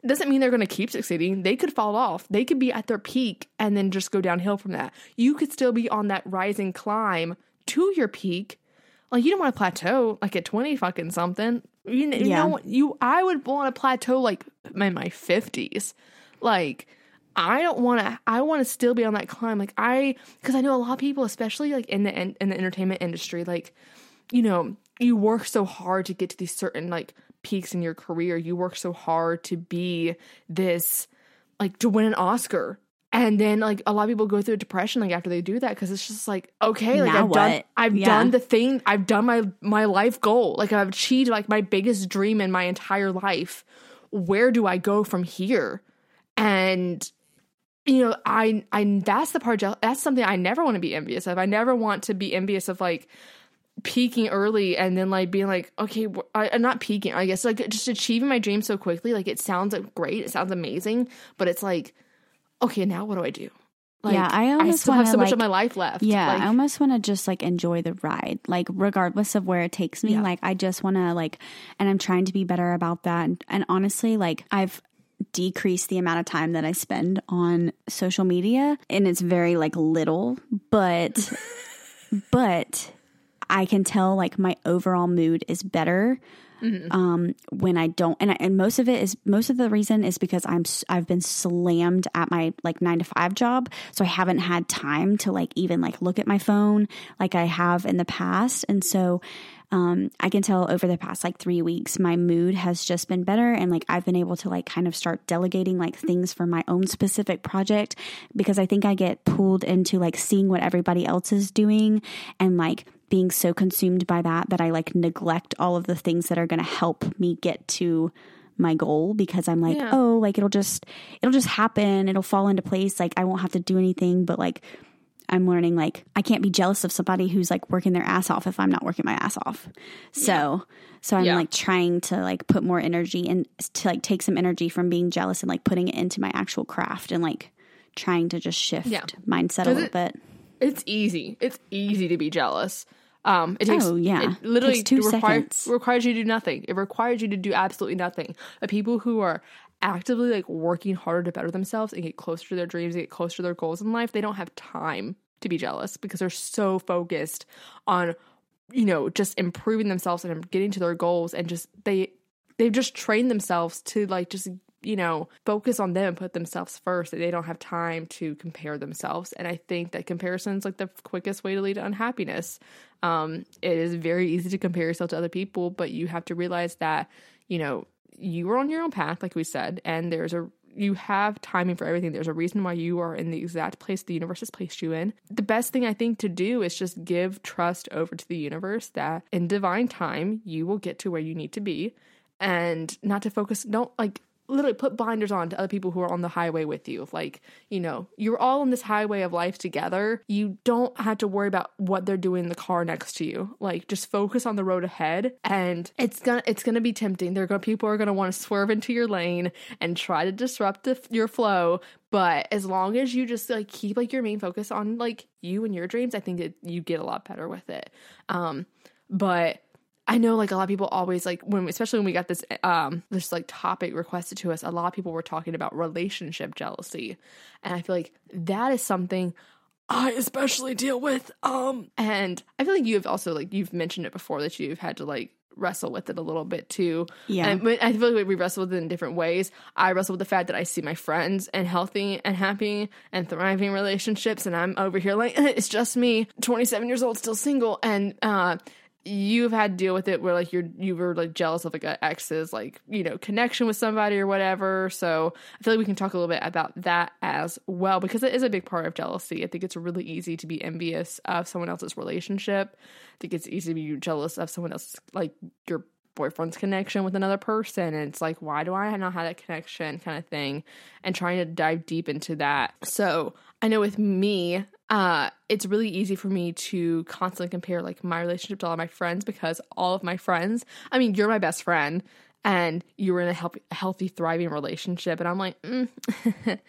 doesn't mean they're going to keep succeeding. They could fall off. They could be at their peak and then just go downhill from that. You could still be on that rising climb to your peak like you don't want to plateau like at 20 fucking something. You, you Yeah. know you i would want to plateau like in my 50s like i don't want to i want to still be on that climb. Like i because i know a lot of people especially like in the in the entertainment industry like you know you work so hard to get to these certain like peaks in your career. You work so hard to be this like to win an oscar and then like a lot of people go through depression like after they do that because it's just like okay like Now i've done i've Yeah. done the thing i've done my my life goal. Like i've achieved like my biggest dream in my entire life. Where do i go from here? And you know i i that's the part that's something i never want to be envious of. I never want to be envious of like peaking early and then like being like okay I, I'm not peaking i guess like just achieving my dream so quickly like it sounds like great it sounds amazing but it's like okay now what do i do like Yeah, I i almost still have wanna, have so much of my life left Yeah, like, I almost want to just like enjoy the ride, like regardless of where it takes me. Yeah. Like I just want to like, and I'm trying to be better about that. And, and honestly, like I've decreased the amount of time that I spend on social media, and it's very like little, but but I can tell like my overall mood is better um when i don't and I, and most of it is most of the reason is because i'm i've been slammed at my like 9 to 5 job. So i haven't had time to like even like look at my phone like i have in the past. And so um i can tell over the past like 3 weeks my mood has just been better. And like i've been able to like kind of start delegating like things for my own specific project because i think i get pulled into like seeing what everybody else is doing and like being so consumed by that that I like neglect all of the things that are going to help me get to my goal because I'm like, Yeah. oh, like it'll just it'll just happen, it'll fall into place, like I won't have to do anything, but like I'm learning like I can't be jealous of somebody who's like working their ass off if I'm not working my ass off. So so I'm Yeah. like trying to like put more energy and to like take some energy from being jealous and like putting it into my actual craft and like trying to just shift Yeah. mindset a little it- bit. It's easy. It's easy to be jealous. Um, it takes, Oh, yeah. it literally two require- seconds. requires you to do nothing. It requires you to do absolutely nothing. The people who are actively like working harder to better themselves and get closer to their dreams, and get closer to their goals in life, they don't have time to be jealous because they're so focused on, you know, just improving themselves and getting to their goals and just they they've just trained themselves to like just you know focus on them and put themselves first that they don't have time to compare themselves and i think that comparison is like the quickest way to lead to unhappiness um it is very easy to compare yourself to other people but you have to realize that you know you are on your own path like we said and there's a you have timing for everything. There's a reason why you are in the exact place the universe has placed you in. The best thing I think to do is just give trust over to the universe that in divine time you will get to where you need to be and not to focus don't like literally put blinders on to other people who are on the highway with you. Like you know you're all on this highway of life together. You don't have to worry about what they're doing in the car next to you. Like just focus on the road ahead. And it's gonna it's gonna be tempting. They're gonna people are gonna want to swerve into your lane and try to disrupt the, your flow. But as long as you just like keep like your main focus on like you and your dreams i think that you get a lot better with it. Um but I know like a lot of people always like when especially when we got this um this like topic requested to us, a lot of people were talking about relationship jealousy. And I feel like that is something I especially deal with. Um, and I feel like you have also like you've mentioned it before that you've had to like wrestle with it a little bit too. Yeah. And I feel like we wrestle with it in different ways. I wrestle with the fact that I see my friends and healthy and happy and thriving relationships, and I'm over here like it's just me, 27 years old, still single, and uh you've had to deal with it where like you're you were like jealous of like an ex's like you know connection with somebody or whatever. So i feel like we can talk a little bit about that as well because it is a big part of jealousy. I think it's really easy to be envious of someone else's relationship. I think it's easy to be jealous of someone else's like your boyfriend's connection with another person. And it's like why do i not have that connection kind of thing? And trying to dive deep into that. So i know with me uh it's really easy for me to constantly compare like my relationship to all of my friends because all of my friends i mean you're my best friend and you were in a healthy, healthy thriving relationship and i'm like mm.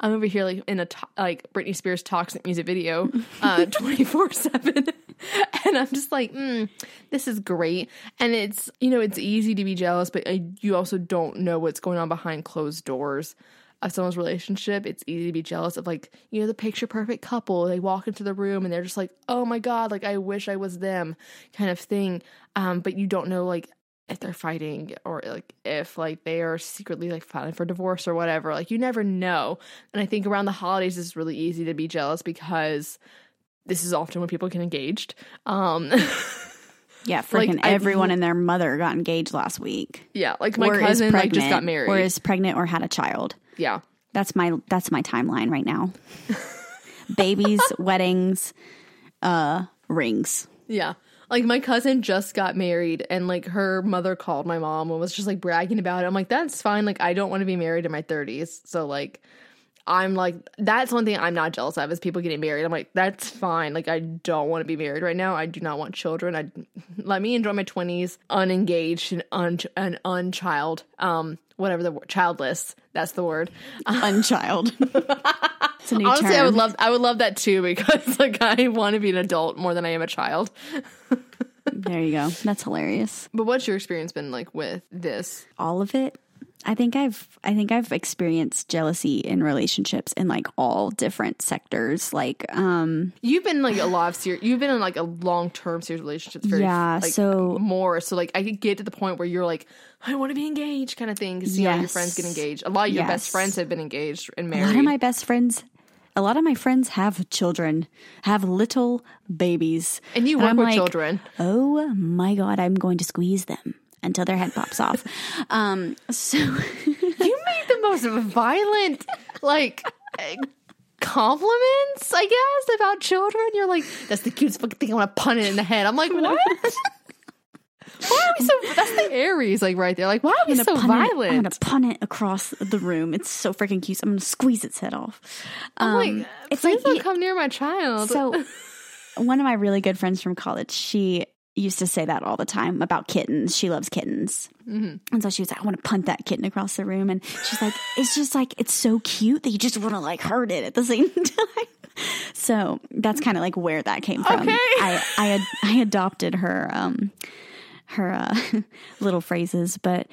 i'm over here like in a to- like britney spears toxic music video uh 24 7 and i'm just like mm, this is great and it's you know it's easy to be jealous but uh, you also don't know what's going on behind closed doors of someone's relationship, it's easy to be jealous of like, you know, the picture perfect couple. They walk into the room and they're just like, oh my God, like I wish I was them kind of thing. Um, but you don't know like if they're fighting or like if like they are secretly like filing for divorce or whatever. Like you never know. And I think around the holidays it's really easy to be jealous because this is often when people get engaged. Um Yeah, Like, freaking I- everyone and their mother got engaged last week. yeah, like my or cousin like pregnant, just got married. or is pregnant or had a child. yeah. That's my that's my timeline right now. Babies, weddings, uh, rings. Yeah. Like my cousin just got married and like her mother called my mom and was just like bragging about it. I'm like, that's fine. Like I don't want to be married in my 30s. So like I'm like that's one thing I'm not jealous of is people getting married. I'm like, that's fine. Like I don't want to be married right now. I do not want children. I let me enjoy my 20s unengaged and un and unchild. Um whatever the word childless. That's the word. Unchild. it's a new Honestly, term. I would love I would love that too because like I want to be an adult more than I am a child. There you go. That's hilarious. But what's your experience been like with this? All of it. I think I've I think I've experienced jealousy in relationships in like all different sectors. Like um You've been like a lot of serious. You've been in like a long term serious relationships. Very, Yeah, like, so- more. So like I could get to the point where you're like, I want to be engaged, kind of thing. Because you know your friends get engaged. A lot of your best friends have been engaged and married. a lot of my best friends a lot of my friends have children, have little babies. and you work with like, children. Oh my god, I'm going to squeeze them until their head pops off. Um so You made the most violent like. Compliments, I guess, about children. You're like, that's the cutest fucking thing. I want to pun it in the head. I'm like, what? why are we so? That's the Aries, like right there. Like, why are we so gonna punt it- violent? I'm gonna punt it across the room. It's so freaking cute. I'm gonna squeeze its head off. Um, like, it's please like don't come near my child. so. One of my really good friends from college, she used to say that all the time about kittens. She loves kittens, Mm-hmm. and so she was like, "I want to punt that kitten across the room," and she's like, "It's just like it's so cute that you just want to like hurt it at the same time." So that's kind of like where that came from. Okay. I I I adopted her um her uh, little phrases, but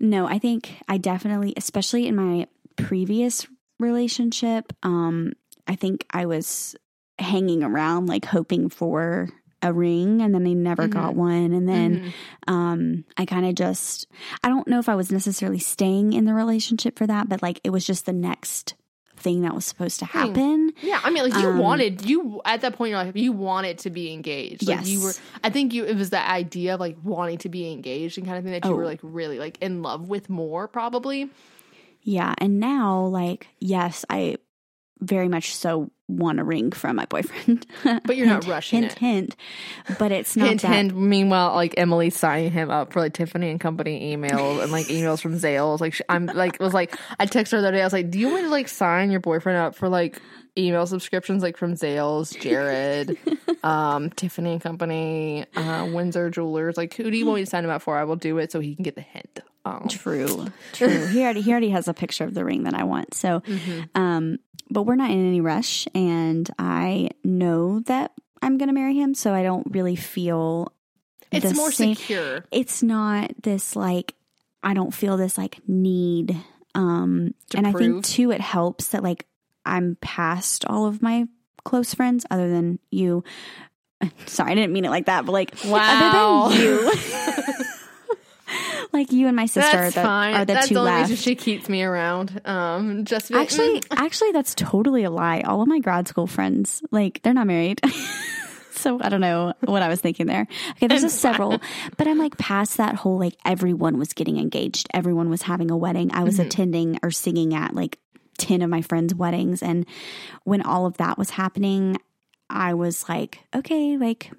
no, I think I definitely, especially in my previous relationship, um, I think I was hanging around like hoping for a ring and then I never got mm-hmm. one and then mm-hmm. um I kind of just I don't know if I was necessarily staying in the relationship for that but like it was just the next thing that was supposed to hmm. happen. Yeah, I mean, like you um, wanted you at that point in your life, you wanted to be engaged. Like you were. I think you. It was the idea of like wanting to be engaged and kind of thing that you were Oh. like really like in love with more probably. Yeah, and now like yes, I very much so want a ring from my boyfriend. But you're not rushing hint, it. Hint, But it's not Hint, that. hint. Meanwhile, like Emily signing him up for like Tiffany and Company emails and like emails from Zales. Like she, I'm like was like I texted her the other day. I was like, "Do you want to like sign your boyfriend up for like email subscriptions like from Zales, Jared, um, Tiffany and Company, uh, Windsor Jewelers? Like who do you want me to sign him up for? I will do it so he can get the hint." Um, True, true. he already he already has a picture of the ring that I want. So, Mm-hmm. um, but we're not in any rush, and I know that I'm going to marry him, so I don't really feel it's more same- secure. It's not this like I don't feel this like need. Um, To and I think too, it helps that like I'm past all of my close friends other than you. Sorry, I didn't mean it like that, but like Wow. other than you. like you and my sister That's are the, fine. are the That's two the only left. reason she keeps me around. Um, just be Actually, mm. actually, that's totally a lie. All of my grad school friends, like, they're not married. so I don't know what I was thinking there. Okay, there's just several, but I'm like past that whole like everyone was getting engaged, everyone was having a wedding. I was attending or singing at like 10 of my friends' weddings. And when all of that was happening, I was like, okay, like,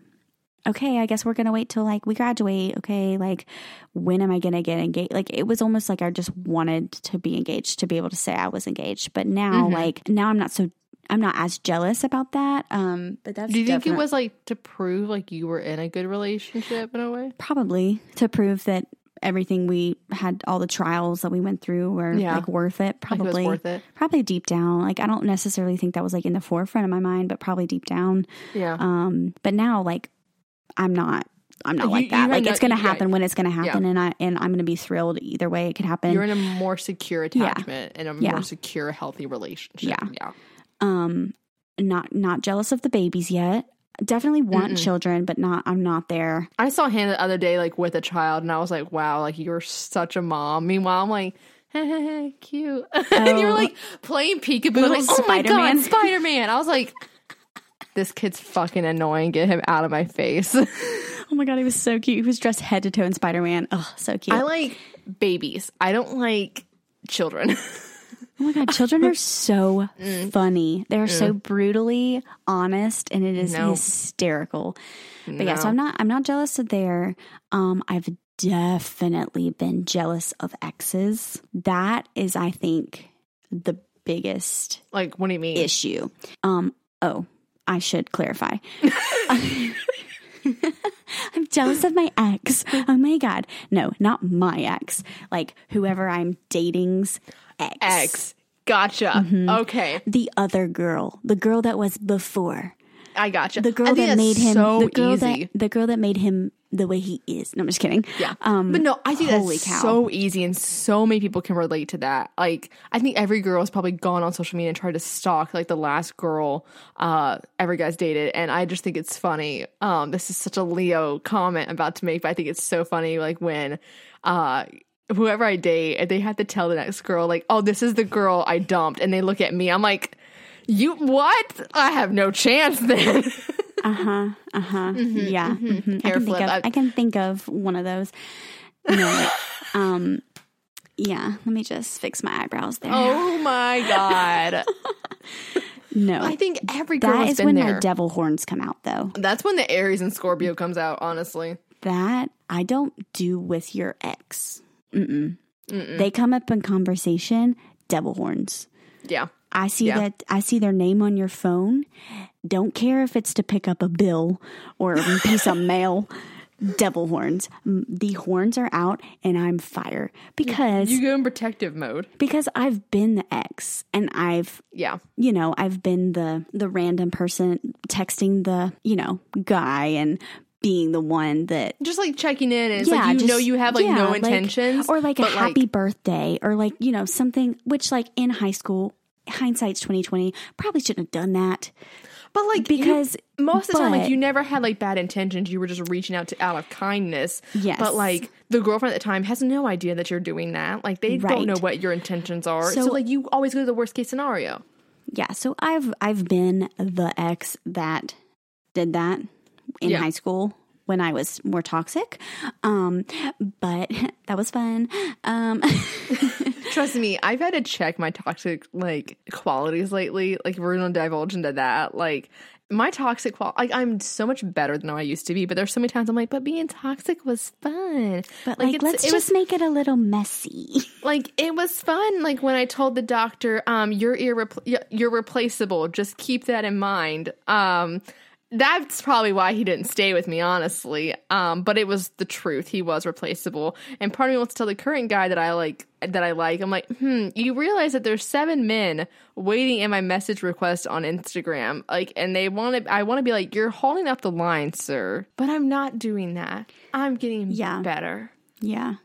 okay, I guess we're going to wait till like we graduate. Okay, like when am I going to get engaged? Like it was almost like I just wanted to be engaged to be able to say I was engaged. But now, Mm-hmm. like, now I'm not so, I'm not as jealous about that. Um, but that's do you think it was like to prove like you were in a good relationship in a way? probably to prove that everything we had, all the trials that we went through were Yeah. like worth it? Like, it was Probably. worth it. Probably deep down. Like, I don't necessarily think that was like in the forefront of my mind, but probably deep down. Yeah. Um, but now, like, I'm not. I'm not You- like that. Like it's going to yeah. happen when it's going to happen, and I and I'm going to be thrilled either way it could happen. You're in a more secure attachment and a Yeah. more secure, healthy relationship. Yeah. Yeah. um, not not jealous of the babies yet. Definitely want children, but not. I'm not there. I saw Hannah the other day, like with a child, and I was like, wow, like you're such a mom. Meanwhile, I'm like, cute. and you were Oh. like playing peekaboo, like, oh my. God, Spider Man. I was like, this kid's fucking annoying. Get him out of my face. Oh my god, he was so cute. He was dressed head to toe in Spider Man. Oh, so cute. I like babies. I don't like children. oh my god, children are so Mm. funny. They're so brutally honest, and it is No. hysterical. But yeah, so I'm not. I'm not jealous of their. Um, I've definitely been jealous of exes. That is, I think, the biggest like, what do you mean? issue. Um, oh, I should clarify. I'm jealous of my ex. Oh my god. No, not my ex. Like whoever I'm dating's ex. X. Gotcha. Mm-hmm. Okay. The other girl. The girl that was before. I gotcha. The girl that made him so the girl easy. that the girl that made him the way he is. No, I'm just kidding. Yeah. Um but no, I think that's cow. so easy and so many people can relate to that. Like I think every girl has probably gone on social media and tried to stalk like the last girl uh every guy's dated and I just think it's funny. Um this is such a Leo comment I'm about to make, but I think it's so funny like when uh whoever I date they have to tell the next girl like, "Oh, this is the girl I dumped." And they look at me. I'm like, "You what? I have no chance then." Uh-huh. Uh-huh. yeah. mhm. I Hair can think of I- I can think of one of those. You know, like, um yeah, let me just fix my eyebrows there. oh my god. no. I think every girl that is when there. my devil horns come out though. That's when the Aries and Scorpio comes out, honestly. That I don't do with your ex. Mm-mm. They come up in conversation, devil horns. Yeah. I see Yeah. that I see their name on your phone. Don't care if it's to pick up a bill or a piece of mail. Devil horns. The horns are out and I'm fire because You go in protective mode. because I've been the ex and I've Yeah. you know, I've been the the random person texting the, you know, guy and being the one that Just like checking in and it's like you just- know you have like yeah, no intentions. or like a happy birthday or like you know something which like in high school hindsight's 2020 probably shouldn't have done that but like you- because most of the time like you never had like bad intentions. You were just reaching out to out of kindness. Yes. But like the girlfriend at the time has no idea that you're doing that. Like they Right. don't know what your intentions are. So, So- like you always go to the worst case scenario. yeah so i've i've been the ex that did that in Yeah. high school when i was more toxic um but that was fun um Trust me, I've had to check my toxic like qualities lately. Like we're gonna divulge into that. Like my toxic qual like I'm so much better than I used to be, but there's so many times I'm like, but being toxic was fun. but like, it's- let's it just was make it a little messy like it was fun. Like when I told the doctor, um, you're irrepl- you're replaceable. Just keep that in mind. Um, that's probably why he didn't stay with me, honestly. Um, but it was the truth. He was replaceable. And part of me wants to tell the current guy that I like that I like. I'm like, hmm, you realize that there's seven men waiting in my message request on Instagram. Like, and they want to. I want to be like, you're holding up the line, sir. But I'm not doing that. I'm getting Yeah. better. Yeah.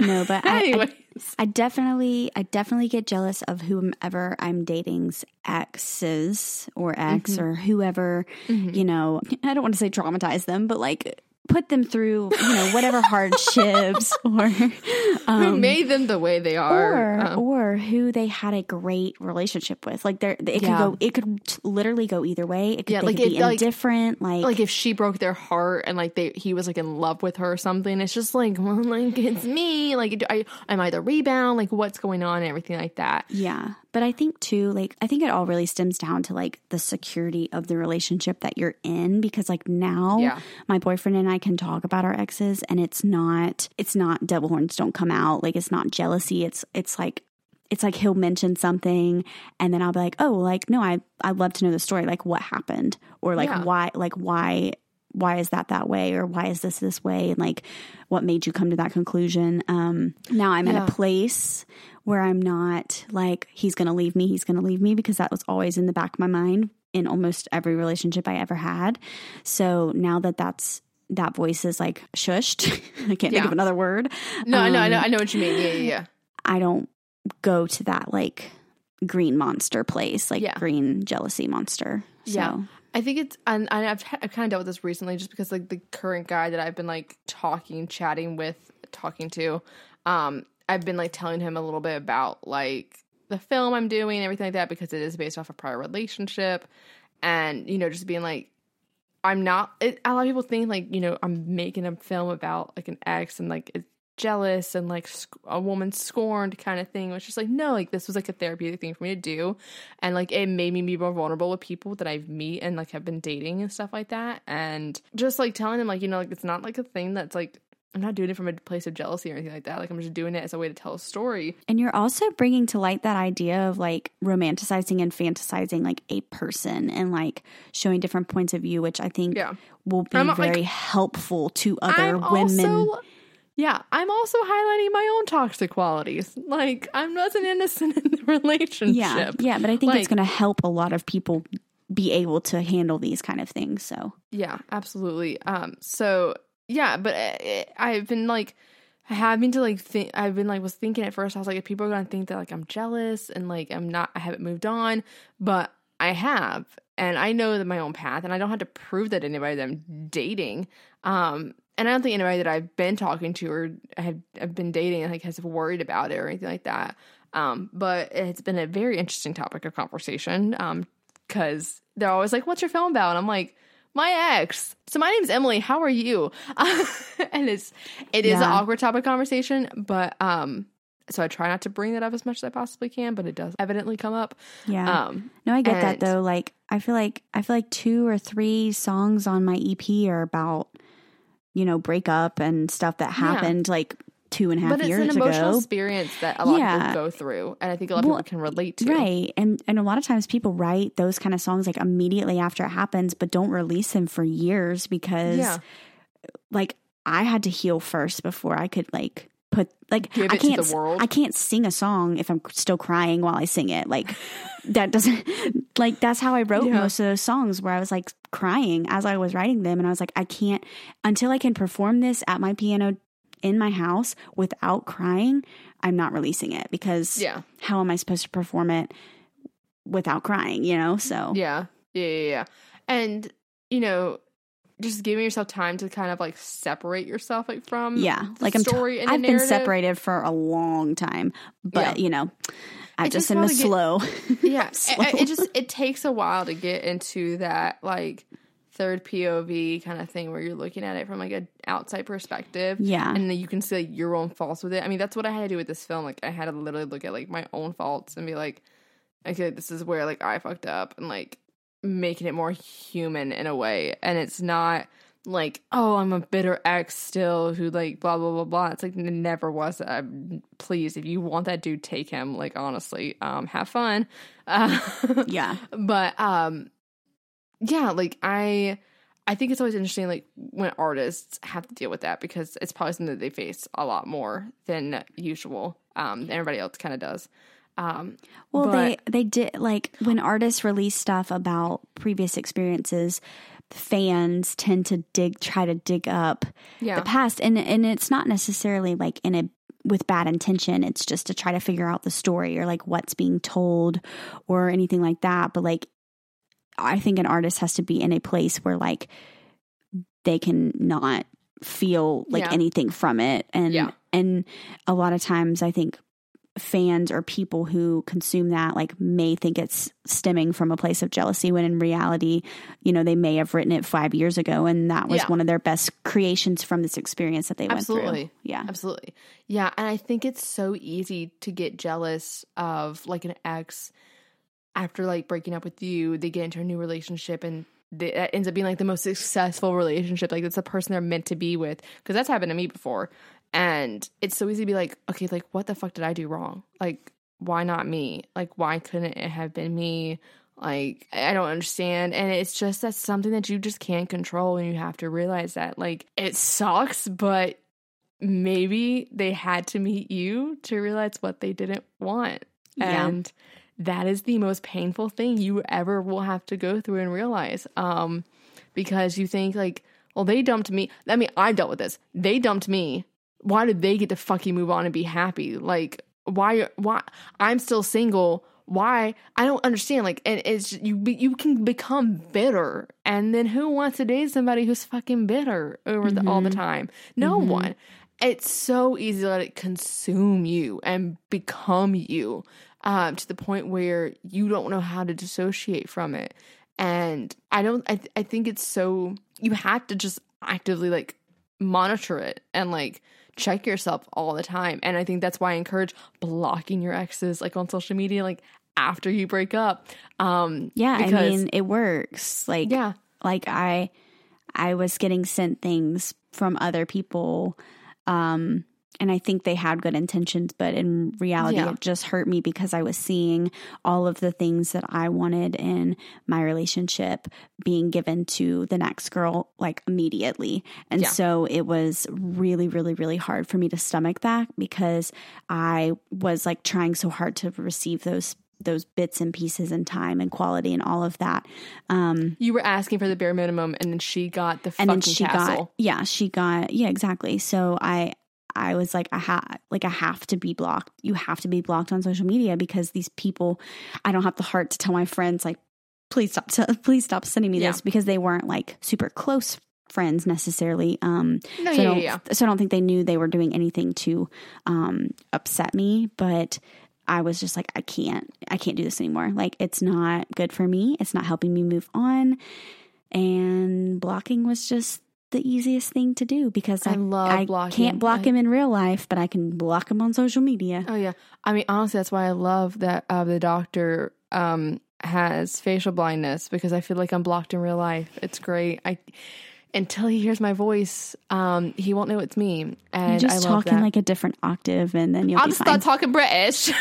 No, but I- I definitely, I definitely get jealous of whomever I'm dating's exes or ex Mm-hmm. or whoever, you know, I don't want to say traumatize them, but like put them through, you know, whatever hardships or, Who made them the way they are? or, Um, or who they had a great relationship with. Like there, it could Yeah. go, it could literally go either way. It could, Yeah, like could if, be like- indifferent. Like, like if she broke their heart and like they he was like in love with her or something it's just like well like it's me like I am I the rebound like what's going on and everything like that Yeah. But I think too, like, I think it all really stems down to like the security of the relationship that you're in because, like, now Yeah. my boyfriend and I can talk about our exes and it's not, it's not devil horns don't come out. Like, it's not jealousy. It's, it's like, it's like he'll mention something and then I'll be like, oh, like, no, I, I'd love to know the story. Like, what happened? Or like, Yeah. why, like, why, why is that that way or why is this this way and like what made you come to that conclusion um now i'm Yeah. at a place where i'm not like he's gonna leave me he's gonna leave me because that was always in the back of my mind in almost every relationship i ever had so now that that's that voice is like shushed i can't think of another word no I know I know Um, I know what you mean yeah yeah yeah i don't go to that like green monster place like Yeah. green jealousy monster so Yeah. I think it's and, and I've I've kind of dealt with this recently just because like the current guy that I've been like talking, chatting with, talking to, um, I've been like telling him a little bit about like the film I'm doing everything like that because it is based off a prior relationship, and you know just being like. I'm not. It, a lot of people think like you know I'm making a film about like an ex and like it's jealous and like sc- a woman scorned kind of thing. Which is like no, like this was like a therapeutic thing for me to do, and like it made me be more vulnerable with people that I've meet and like have been dating and stuff like that, and just like telling them like you know like it's not like a thing that's like I'm not doing it from a place of jealousy or anything like that. Like I'm just doing it as a way to tell a story. And you're also bringing to light that idea of like romanticizing and fantasizing like a person and like showing different points of view, which I think Yeah. will be I'm not, like- very helpful to other I'm women. also yeah, I'm also highlighting my own toxic qualities. Like I'm not an innocent in the relationship. yeah, yeah, but I think it's going to help a lot of people be able to handle these kind of things. So Yeah, absolutely. Um, so yeah, but uh, I've been like having to like think. I've been like was thinking at first. I was like, if people are gonna think that like I'm jealous and like I'm not, I haven't moved on, but I have, and I know that my own path, and I don't have to prove that anybody that I'm dating. Um, and I don't think anybody that I've been talking to or have, have been dating like has worried about it or anything like that. Um, but it's been a very interesting topic of conversation. Um, because they're always like, "What's your film about?" And I'm like, "My ex." So my name's Emily. How are you? and it's it is an awkward topic conversation, but um, so I try not to bring that up as much as I possibly can, but it does evidently come up. yeah, Um, no, I get that though. Like I feel like I feel like two or three songs on my EP are about you know breakup and stuff that happened like two and a half but it's years an emotional ago. experience that a lot of people go through, and I think a lot of Well, people can relate to. Right. And and a lot of times people write those kind of songs like immediately after it happens, but don't release them for years because Yeah. like I had to heal first before I could like put like Give I can't. I can't sing a song if I'm still crying while I sing it. Like that doesn't like that's how I wrote Yeah. most of those songs where I was like crying as I was writing them and I was like I can't until I can perform this at my piano in my house without crying, I'm not releasing it because Yeah. how am I supposed to perform it without crying, you know? So Yeah. Yeah. Yeah. Yeah. And, you know, just giving yourself time to kind of like separate yourself like from yeah, the like I'm story I've been separated for a long time, but Yeah. you know, I just just am a get- slow. Yeah. slow. it, it just it takes a while to get into that like third POV kind of thing where you're looking at it from like an outside perspective. Yeah. And then you can see like, your own faults with it. I mean, that's what I had to do with this film. Like I had to literally look at like my own faults and be like, okay, this is where like I fucked up and like making it more human in a way. And it's not like, oh, I'm a bitter ex still who like blah blah blah blah. It's like never was. Uh, please, if you want that dude, take him. Like honestly, um, have fun. Uh, yeah. but um yeah like i i think it's always interesting like when artists have to deal with that because it's probably something that they face a lot more than usual um everybody else kind of does um Well, but- they they did like when artists release stuff about previous experiences, fans tend to dig try to dig up Yeah. the past and and it's not necessarily like in a with bad intention. It's just to try to figure out the story or like what's being told or anything like that. But like, I think an artist has to be in a place where like they can not feel like Yeah. anything from it. And, Yeah. and a lot of times I think fans or people who consume that like may think it's stemming from a place of jealousy when in reality you know they may have written it five years ago and that was Yeah. one of their best creations from this experience that they went through. Absolutely. through yeah Absolutely. Yeah. And I think it's so easy to get jealous of like an ex after like breaking up with you. They get into a new relationship and they, that ends up being like the most successful relationship. Like it's the person they're meant to be with. Cause that's happened to me before. And it's so easy to be like, okay, like what the fuck did I do wrong? Like, why not me? Like, why couldn't it have been me? Like, I don't understand. And it's just that's something that you just can't control. And you have to realize that. Like, it sucks, but maybe they had to meet you to realize what they didn't want. Yeah. And that is the most painful thing you ever will have to go through and realize. Um, because you think like, well, they dumped me. I mean, I've dealt with this. They dumped me. Why did they get to fucking move on and be happy? Like, why? Why? I'm still single. Why? I don't understand. Like, and it's you. You can become bitter, and then who wants to date somebody who's fucking bitter over the, all the time? No one. It's so easy to let it consume you and become you, um, to the point where you don't know how to dissociate from it. And I don't. I, th- I think it's so. You have to just actively like monitor it and like check yourself all the time. And I think that's why I encourage blocking your exes like on social media, like after you break up. Um, yeah i because- mean it works like yeah, like i i was getting sent things from other people um and i think they had good intentions but in reality Yeah. it just hurt me because i was seeing all of the things that i wanted in my relationship being given to the next girl like immediately and Yeah. so it was really really really hard for me to stomach that because i was like trying so hard to receive those those bits and pieces and time and quality and all of that um you were asking for the bare minimum, and then she got the and then she castle. got yeah she got yeah exactly so i i was like i ha like i have to be blocked you have to be blocked on social media because these people i don't have the heart to tell my friends like please stop please stop sending me Yeah. this because they weren't like super close friends necessarily um no, so, I yeah, don't, yeah, yeah. so I don't think they knew they were doing anything to um, upset me, but I was just like, I can't, I can't do this anymore. Like, it's not good for me. It's not helping me move on. And blocking was just the easiest thing to do because I I, love I blocking. can't block I- him in real life, but I can block him on social media. Oh yeah. I mean, honestly, that's why I love that uh, the doctor um, has facial blindness because I feel like I'm blocked in real life. It's great. I until he hears my voice, um, he won't know it's me. And You're I just love talking that. like a different octave, and then you'll I'll just fine. start talking British.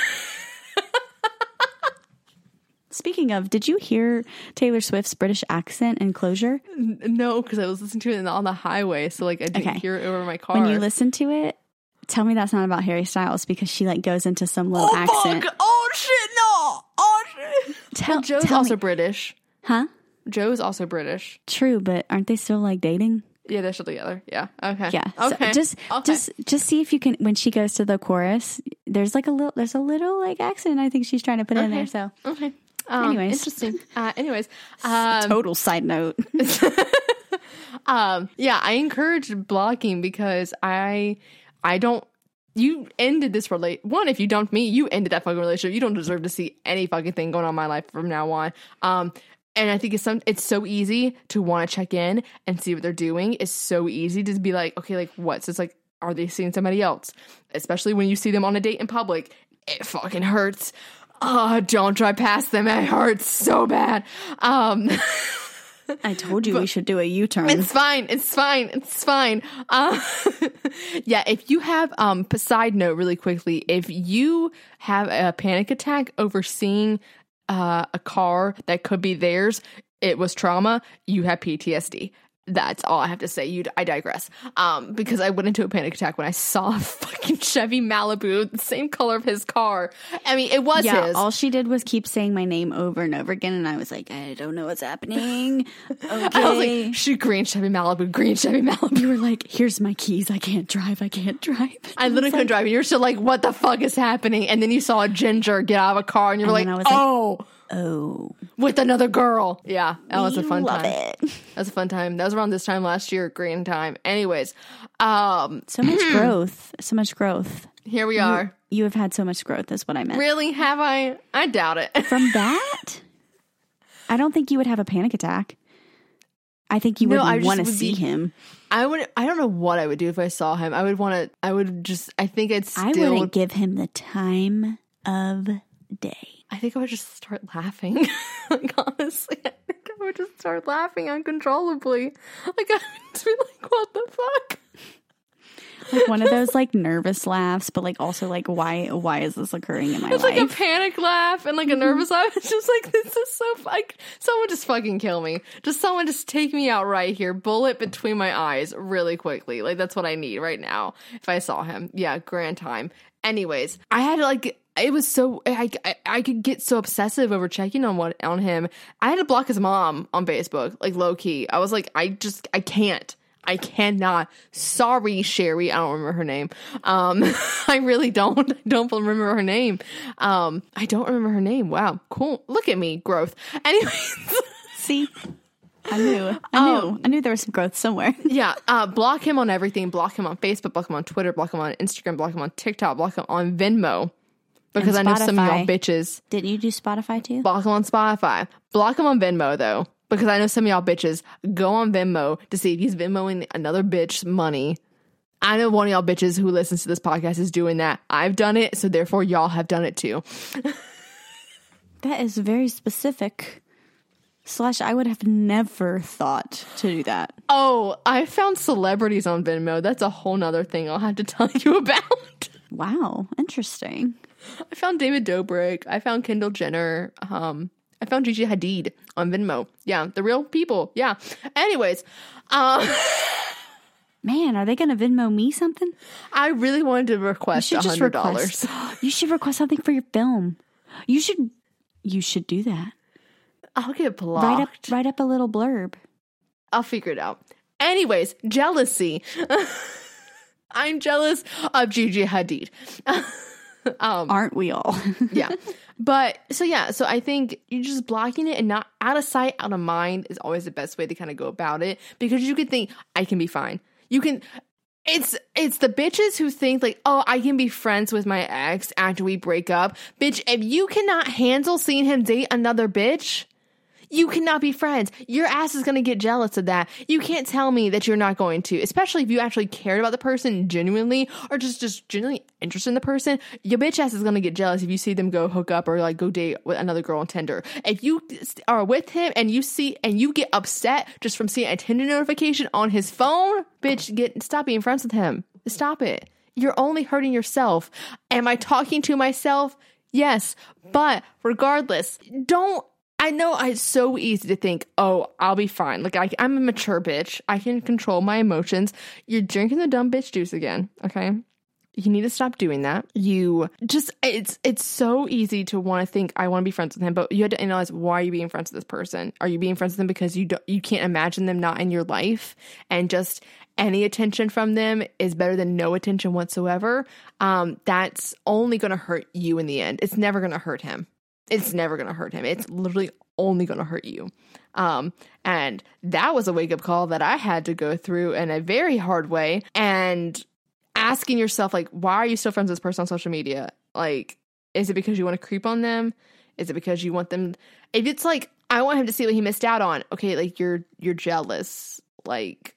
Speaking of, did you hear Taylor Swift's British accent in Closure? no, because I was listening to it on the highway, so like I didn't Okay. hear it over my car. When you listen to it, tell me that's not about Harry Styles because she like goes into some little oh accent. fuck! Oh shit! No! Oh shit! Tell, Well, Joe's tell also me- British. huh? Joe's also British. True, but aren't they still like dating? Yeah, they're still together. Yeah. Okay. Yeah. So Okay. just Okay. just just see if you can when she goes to the chorus. There's like a little there's a little like accent I think she's trying to put in there. So Okay. Um, Anyways. interesting. Uh, anyways, um, total side note. um, yeah, I encourage blocking because I, I don't. You ended this relate. One, if you dumped me, you ended that fucking relationship. You don't deserve to see any fucking thing going on in my life from now on. Um, and I think it's some. It's so easy to want to check in and see what they're doing. It's so easy to be like, okay, like what's it's like. Are they seeing somebody else? Especially when you see them on a date in public, it fucking hurts. Oh, don't drive past them. It hurts so bad. Um. I told you we should do a U turn. It's fine. It's fine. It's fine. Uh, yeah. If you have, um, side note really quickly, if you have a panic attack over seeing uh, a car that could be theirs, it was trauma, you have PTSD. That's all I have to say. You, I digress. Um, because I went into a panic attack when I saw a fucking Chevy Malibu, the same color of his car. I mean, it was Yeah, his. all she did was keep saying my name over and over again, and I was like, I don't know what's happening. Okay. I was like, she green Chevy Malibu, green Chevy Malibu. you were like, here's my keys. I can't drive. I can't drive. I literally couldn't drive. And you're still like, what the fuck is happening? And then you saw a ginger get out of a car, and you were like, then I was like, oh, with another girl. Yeah, that was a fun love time. it. That was a fun time. That was around this time last year, green time. Anyways, um, So much growth. So much growth. here we are. You have had so much growth, is what I meant. Really? Have I? I doubt it. From that, I don't think you would have a panic attack. I think you No, I want to see be- him. I would. I don't know what I would do if I saw him. I would want to. I would just. I think I'd. I wouldn't give him the time of day. I think I would just start laughing. like honestly, I think I would just start laughing uncontrollably. Like I would be like, "What the fuck?" Like one of those like nervous laughs, but like also like why why is this occurring in my It's life? It's like a panic laugh and like a mm-hmm. nervous laugh. It's just like this is so like someone just fucking kill me. Just someone just take me out right here, bullet between my eyes, really quickly. Like that's what I need right now. If I saw him, yeah, grand time. Anyways, I had like it was so I, I I could get so obsessive over checking on what on him. I had to block his mom on Facebook, like low key. I was like, I just I can't. I cannot. Sorry, Sherry. I don't remember her name. Um, I really don't. I don't remember her name. Um, I don't remember her name. Wow, cool. Look at me, growth. Anyways, See, I knew, I knew, I knew there was some growth somewhere. yeah. Uh, block him on everything. Block him on Facebook. Block him on Twitter. Block him on Instagram. Block him on TikTok. Block him on Venmo. Because I know some of y'all bitches Didn't you do Spotify too? block him on Spotify. Block him on Venmo though, because I know some of y'all bitches go on Venmo to see if he's Venmoing another bitch money. I know one of y'all bitches who listens to this podcast is doing that. I've done it, so therefore y'all have done it too. That is very specific. Slash, I would have never thought to do that. Oh, I found celebrities on Venmo. That's a whole nother thing I'll have to tell you about. Wow, interesting. I found David Dobrik. I found Kendall Jenner. Um, I found Gigi Hadid on Venmo. Yeah, the real people. Yeah. Anyways, um, Man, are they going to Venmo me something? I really wanted to request a hundred dollars. You should request something for your film. You should. You should do that. I'll get blocked. Write up. Write up a little blurb. I'll figure it out. Anyways, jealousy. I'm jealous of Gigi Hadid. Um, Aren't we all? yeah. But so yeah, so I think you're just blocking it and not out of sight, out of mind is always the best way to kind of go about it because you can think I can be fine. You can it's it's the bitches who think like, "Oh, I can be friends with my ex after we break up." Bitch, if you cannot handle seeing him date another bitch, you cannot be friends. Your ass is going to get jealous of that. You can't tell me that you're not going to, especially if you actually cared about the person genuinely or just just genuinely interested in the person. Your bitch ass is going to get jealous if you see them go hook up or like go date with another girl on Tinder. If you are with him and you see and you get upset just from seeing a Tinder notification on his phone, bitch, get stop being friends with him. Stop it. You're only hurting yourself. Am I talking to myself? Yes, but regardless, don't I know it's so easy to think, oh, I'll be fine. Like, I, I'm a mature bitch. I can control my emotions. You're drinking the dumb bitch juice again, okay? You need to stop doing that. You just, it's it's so easy to want to think, I want to be friends with him, but you had to analyze why are you being friends with this person? Are you being friends with them because you don't, you can't imagine them not in your life and just any attention from them is better than no attention whatsoever? Um, that's only going to hurt you in the end. It's never going to hurt him it's never going to hurt him. It's literally only going to hurt you. Um, and that was a wake up call that I had to go through in a very hard way. And asking yourself, like, why are you still friends with this person on social media? Like, is it because you want to creep on them? Is it because you want them? If it's like, I want him to see what he missed out on. Okay, like you're you're jealous. Like,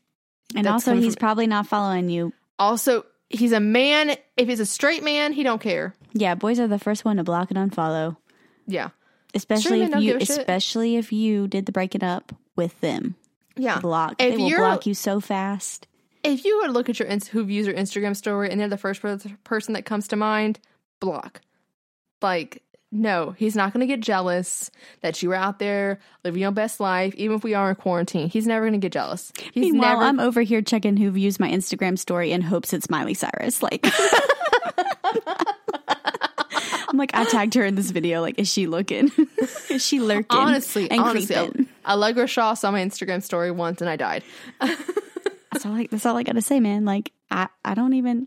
And also, he's from- probably not following you. also he's a man. If he's a straight man, he don't care. Yeah, boys are the first one to block and unfollow, Yeah, especially if you, give a shit. especially if you did the breaking up with them. yeah. Block. If they will block you so fast. if you were to look at your who views your Instagram story and they're the first person that comes to mind, block. Like no, he's not going to get jealous that you were out there living your best life, even if we are in quarantine. He's never going to get jealous. He's Meanwhile, never. I'm over here checking who views my Instagram story in hopes it's Miley Cyrus. Like, like, I tagged her in this video. Like, is she looking? is she lurking? honestly, and honestly, creeping? Allegra Shaw saw my Instagram story once and I died. That's all. I, that's all I got to say, man. Like, I, I don't even.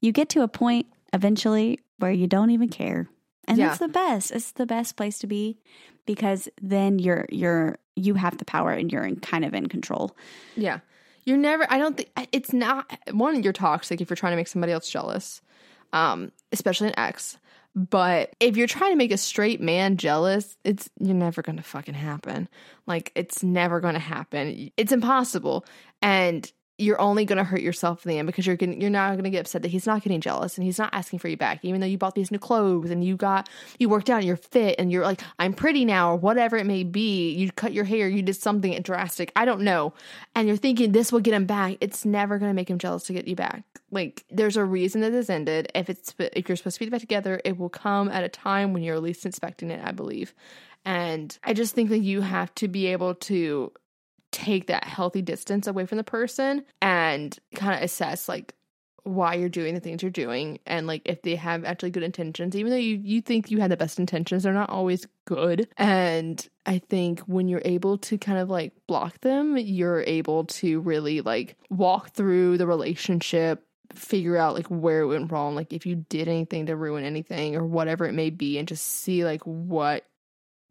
You get to a point eventually where you don't even care, and Yeah. that's the best. It's the best place to be because then you're you're you have the power and you're in, kind of in control. Yeah. You're never, I don't think, it's not, one, you're toxic if you're trying to make somebody else jealous, um, especially an ex. But if you're trying to make a straight man jealous, it's, you're never going to fucking happen. Like, it's never going to happen. It's impossible. And you're only going to hurt yourself in the end because you're getting, you're not going to get upset that he's not getting jealous and he's not asking for you back, even though you bought these new clothes and you got, you worked out and you're fit and you're like, I'm pretty now or whatever it may be. You cut your hair, you did something drastic. I don't know. And you're thinking this will get him back. It's never going to make him jealous to get you back. Like there's a reason that this ended. If it's, if you're supposed to be back together, it will come at a time when you're least expecting it, I believe. And I just think that you have to be able to take that healthy distance away from the person and kind of assess like why you're doing the things you're doing and like if they have actually good intentions even though you you think you had the best intentions they're not always good. And i think when you're able to kind of like block them you're able to really like walk through the relationship figure out like where it went wrong like if you did anything to ruin anything or whatever it may be and just see like what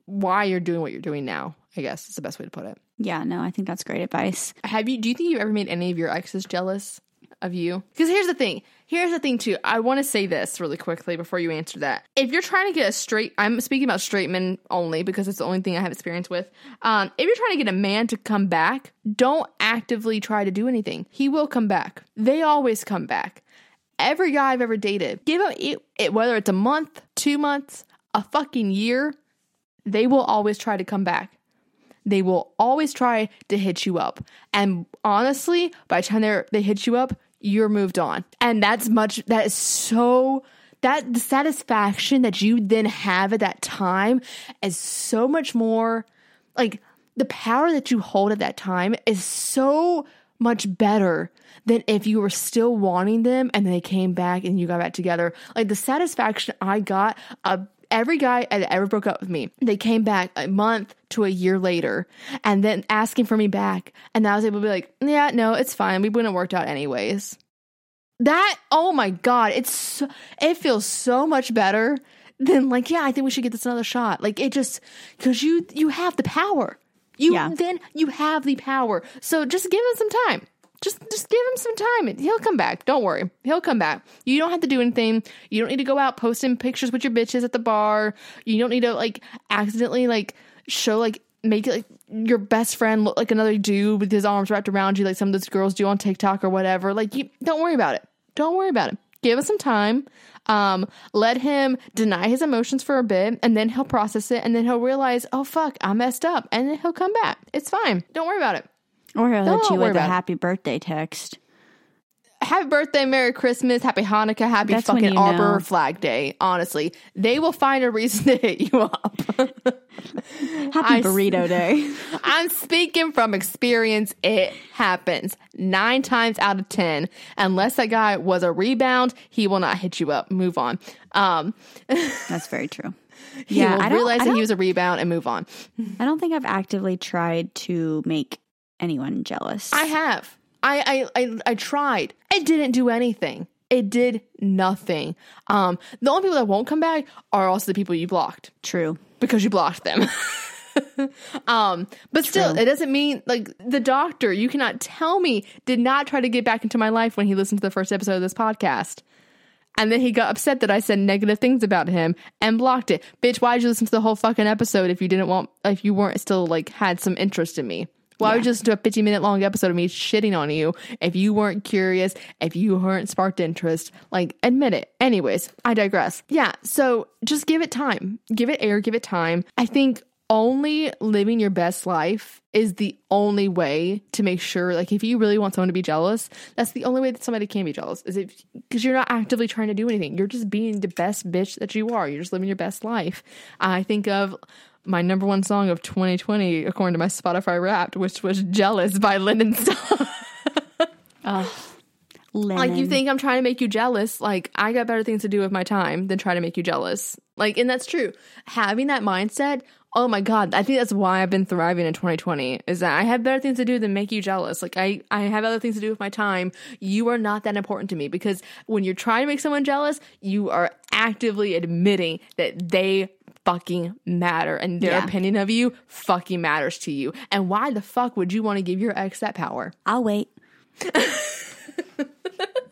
why you're doing what you're doing now i guess is the best way to put it Yeah, no, I think that's great advice. have you? Do you think you ever made any of your exes jealous of you? Because here's the thing. Here's the thing too. I want to say this really quickly before you answer that. If you're trying to get a straight, I'm speaking about straight men only because it's the only thing I have experience with. Um, if you're trying to get a man to come back, don't actively try to do anything. He will come back. They always come back. Every guy I've ever dated, give him it, it whether it's a month, two months, a fucking year, they will always try to come back they will always try to hit you up. And honestly, by the time they they hit you up, you're moved on. And that's much that is so that the satisfaction that you then have at that time is so much more like the power that you hold at that time is so much better than if you were still wanting them and they came back and you got back together. Like the satisfaction I got of every guy that ever broke up with me, they came back a month to a year later and then asking for me back. And I was able to be like, yeah, no, it's fine. We wouldn't have worked out anyways. That, oh my God, it's, so, it feels so much better than like, yeah, I think we should get this another shot. Like it just, cause you, you have the power. You, Yeah. then you have the power. So just give him some time. Just just give him some time. He'll come back. Don't worry. He'll come back. You don't have to do anything. You don't need to go out posting pictures with your bitches at the bar. You don't need to like accidentally like show like make like your best friend look like another dude with his arms wrapped around you like some of those girls do on TikTok or whatever. Like you don't worry about it. Don't worry about it. Give us some time. Um, let him deny his emotions for a bit and then he'll process it and then he'll realize, oh fuck, I messed up. And then he'll come back. It's fine. Don't worry about it. Or he'll hit you with a happy birthday text. happy birthday, Merry Christmas, Happy Hanukkah, Happy That's fucking Arbor know. Flag Day. Honestly, they will find a reason to hit you up. Happy I- burrito day. I'm speaking from experience. It happens nine times out of ten. Unless that guy was a rebound, he will not hit you up. Move on. Um, That's very true. he Yeah, will I realize that he was a rebound and move on. I don't think I've actively tried to make anyone jealous. I have. I, I I I tried. It didn't do anything. It did nothing. Um, the only people that won't come back are also the people you blocked. True. because you blocked them. um, but still, it doesn't mean like the doctor, you cannot tell me, did not try to get back into my life when he listened to the first episode of this podcast. And then he got upset that I said negative things about him and blocked it. Bitch, why'd you listen to the whole fucking episode if you didn't want, if you weren't still like had some interest in me? Why would you listen to a 50 minute long episode of me shitting on you if you weren't curious, if you weren't sparked interest? Like, admit it. Anyways, I digress. Yeah, so just give it time. Give it air, give it time. I think only living your best life is the only way to make sure like if you really want someone to be jealous that's the only way that somebody can be jealous is if because you're not actively trying to do anything you're just being the best bitch that you are you're just living your best life i think of my number one song of 2020 according to my spotify wrapped which was jealous by Lennon Stella. like you think i'm trying to make you jealous? Like i got better things to do with my time than try to make you jealous. Like and that's true. Having that mindset oh my god i think that's why i've been thriving in 2020 is that i have better things to do than make you jealous. Like i i have other things to do with my time. You are not that important to me because when you're trying to make someone jealous you are actively admitting that they fucking matter and their Yeah. opinion of you fucking matters to you and why the fuck would you want to give your ex that power I'll wait.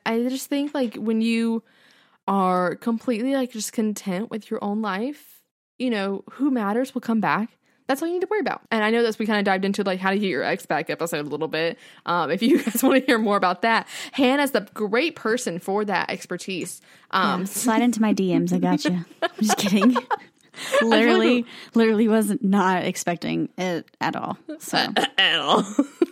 I just think like when you are completely like just content with your own life, you know, who matters will come back. That's all you need to worry about. And I know that we kind of dived into like how to get your ex back episode a little bit. Um, if you guys want to hear more about that, Hannah's the great person for that expertise. Um, Slide into my DMs. I got you. I'm just kidding. literally, literally wasn't expecting it at all. So at all,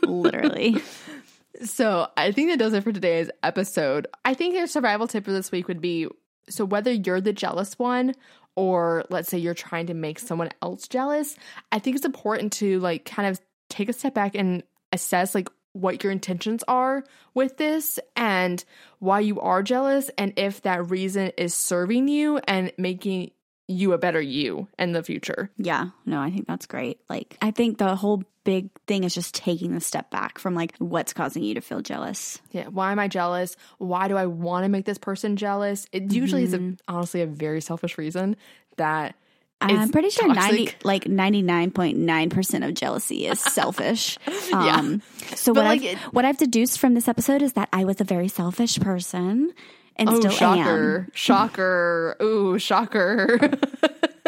literally, So I think that does it for today's episode. I think a survival tip for this week would be so whether you're the jealous one or let's say you're trying to make someone else jealous, I think it's important to like kind of take a step back and assess like what your intentions are with this and why you are jealous and if that reason is serving you and making you a better you in the future. yeah. No, I think that's great. Like, I think the whole big thing is just taking the step back from like what's causing you to feel jealous. Yeah. Why am I jealous? Why do I want to make this person jealous? It usually is a, honestly a very selfish reason that I'm pretty sure ninety like ninety nine point nine percent of jealousy is selfish. Yeah. Um, so But, what like, I've it- what I've deduced from this episode is that I was a very selfish person and Oh, still shocker. am. Shocker. Ooh, shocker.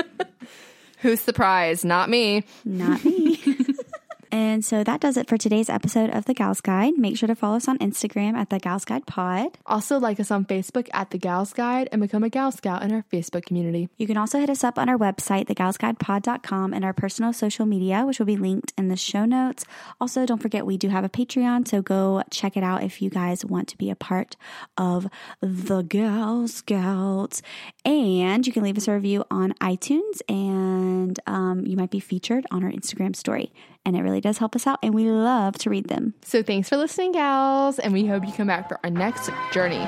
Who's surprised? Not me. Not me. and so that does it for today's episode of the Gals Guide. Make sure to follow us on Instagram at the Gals Guide Pod. Also, like us on Facebook at The Gals Guide and become a Gal Scout in our Facebook community. You can also hit us up on our website, thegalsguidepod.com, and our personal social media, which will be linked in the show notes. Also, don't forget we do have a Patreon, so go check it out if you guys want to be a part of the Gal Scouts. And you can leave us a review on iTunes, and um, you might be featured on our Instagram story. And it really does help us out, and we love to read them. So thanks for listening, gals, and we hope you come back for our next journey.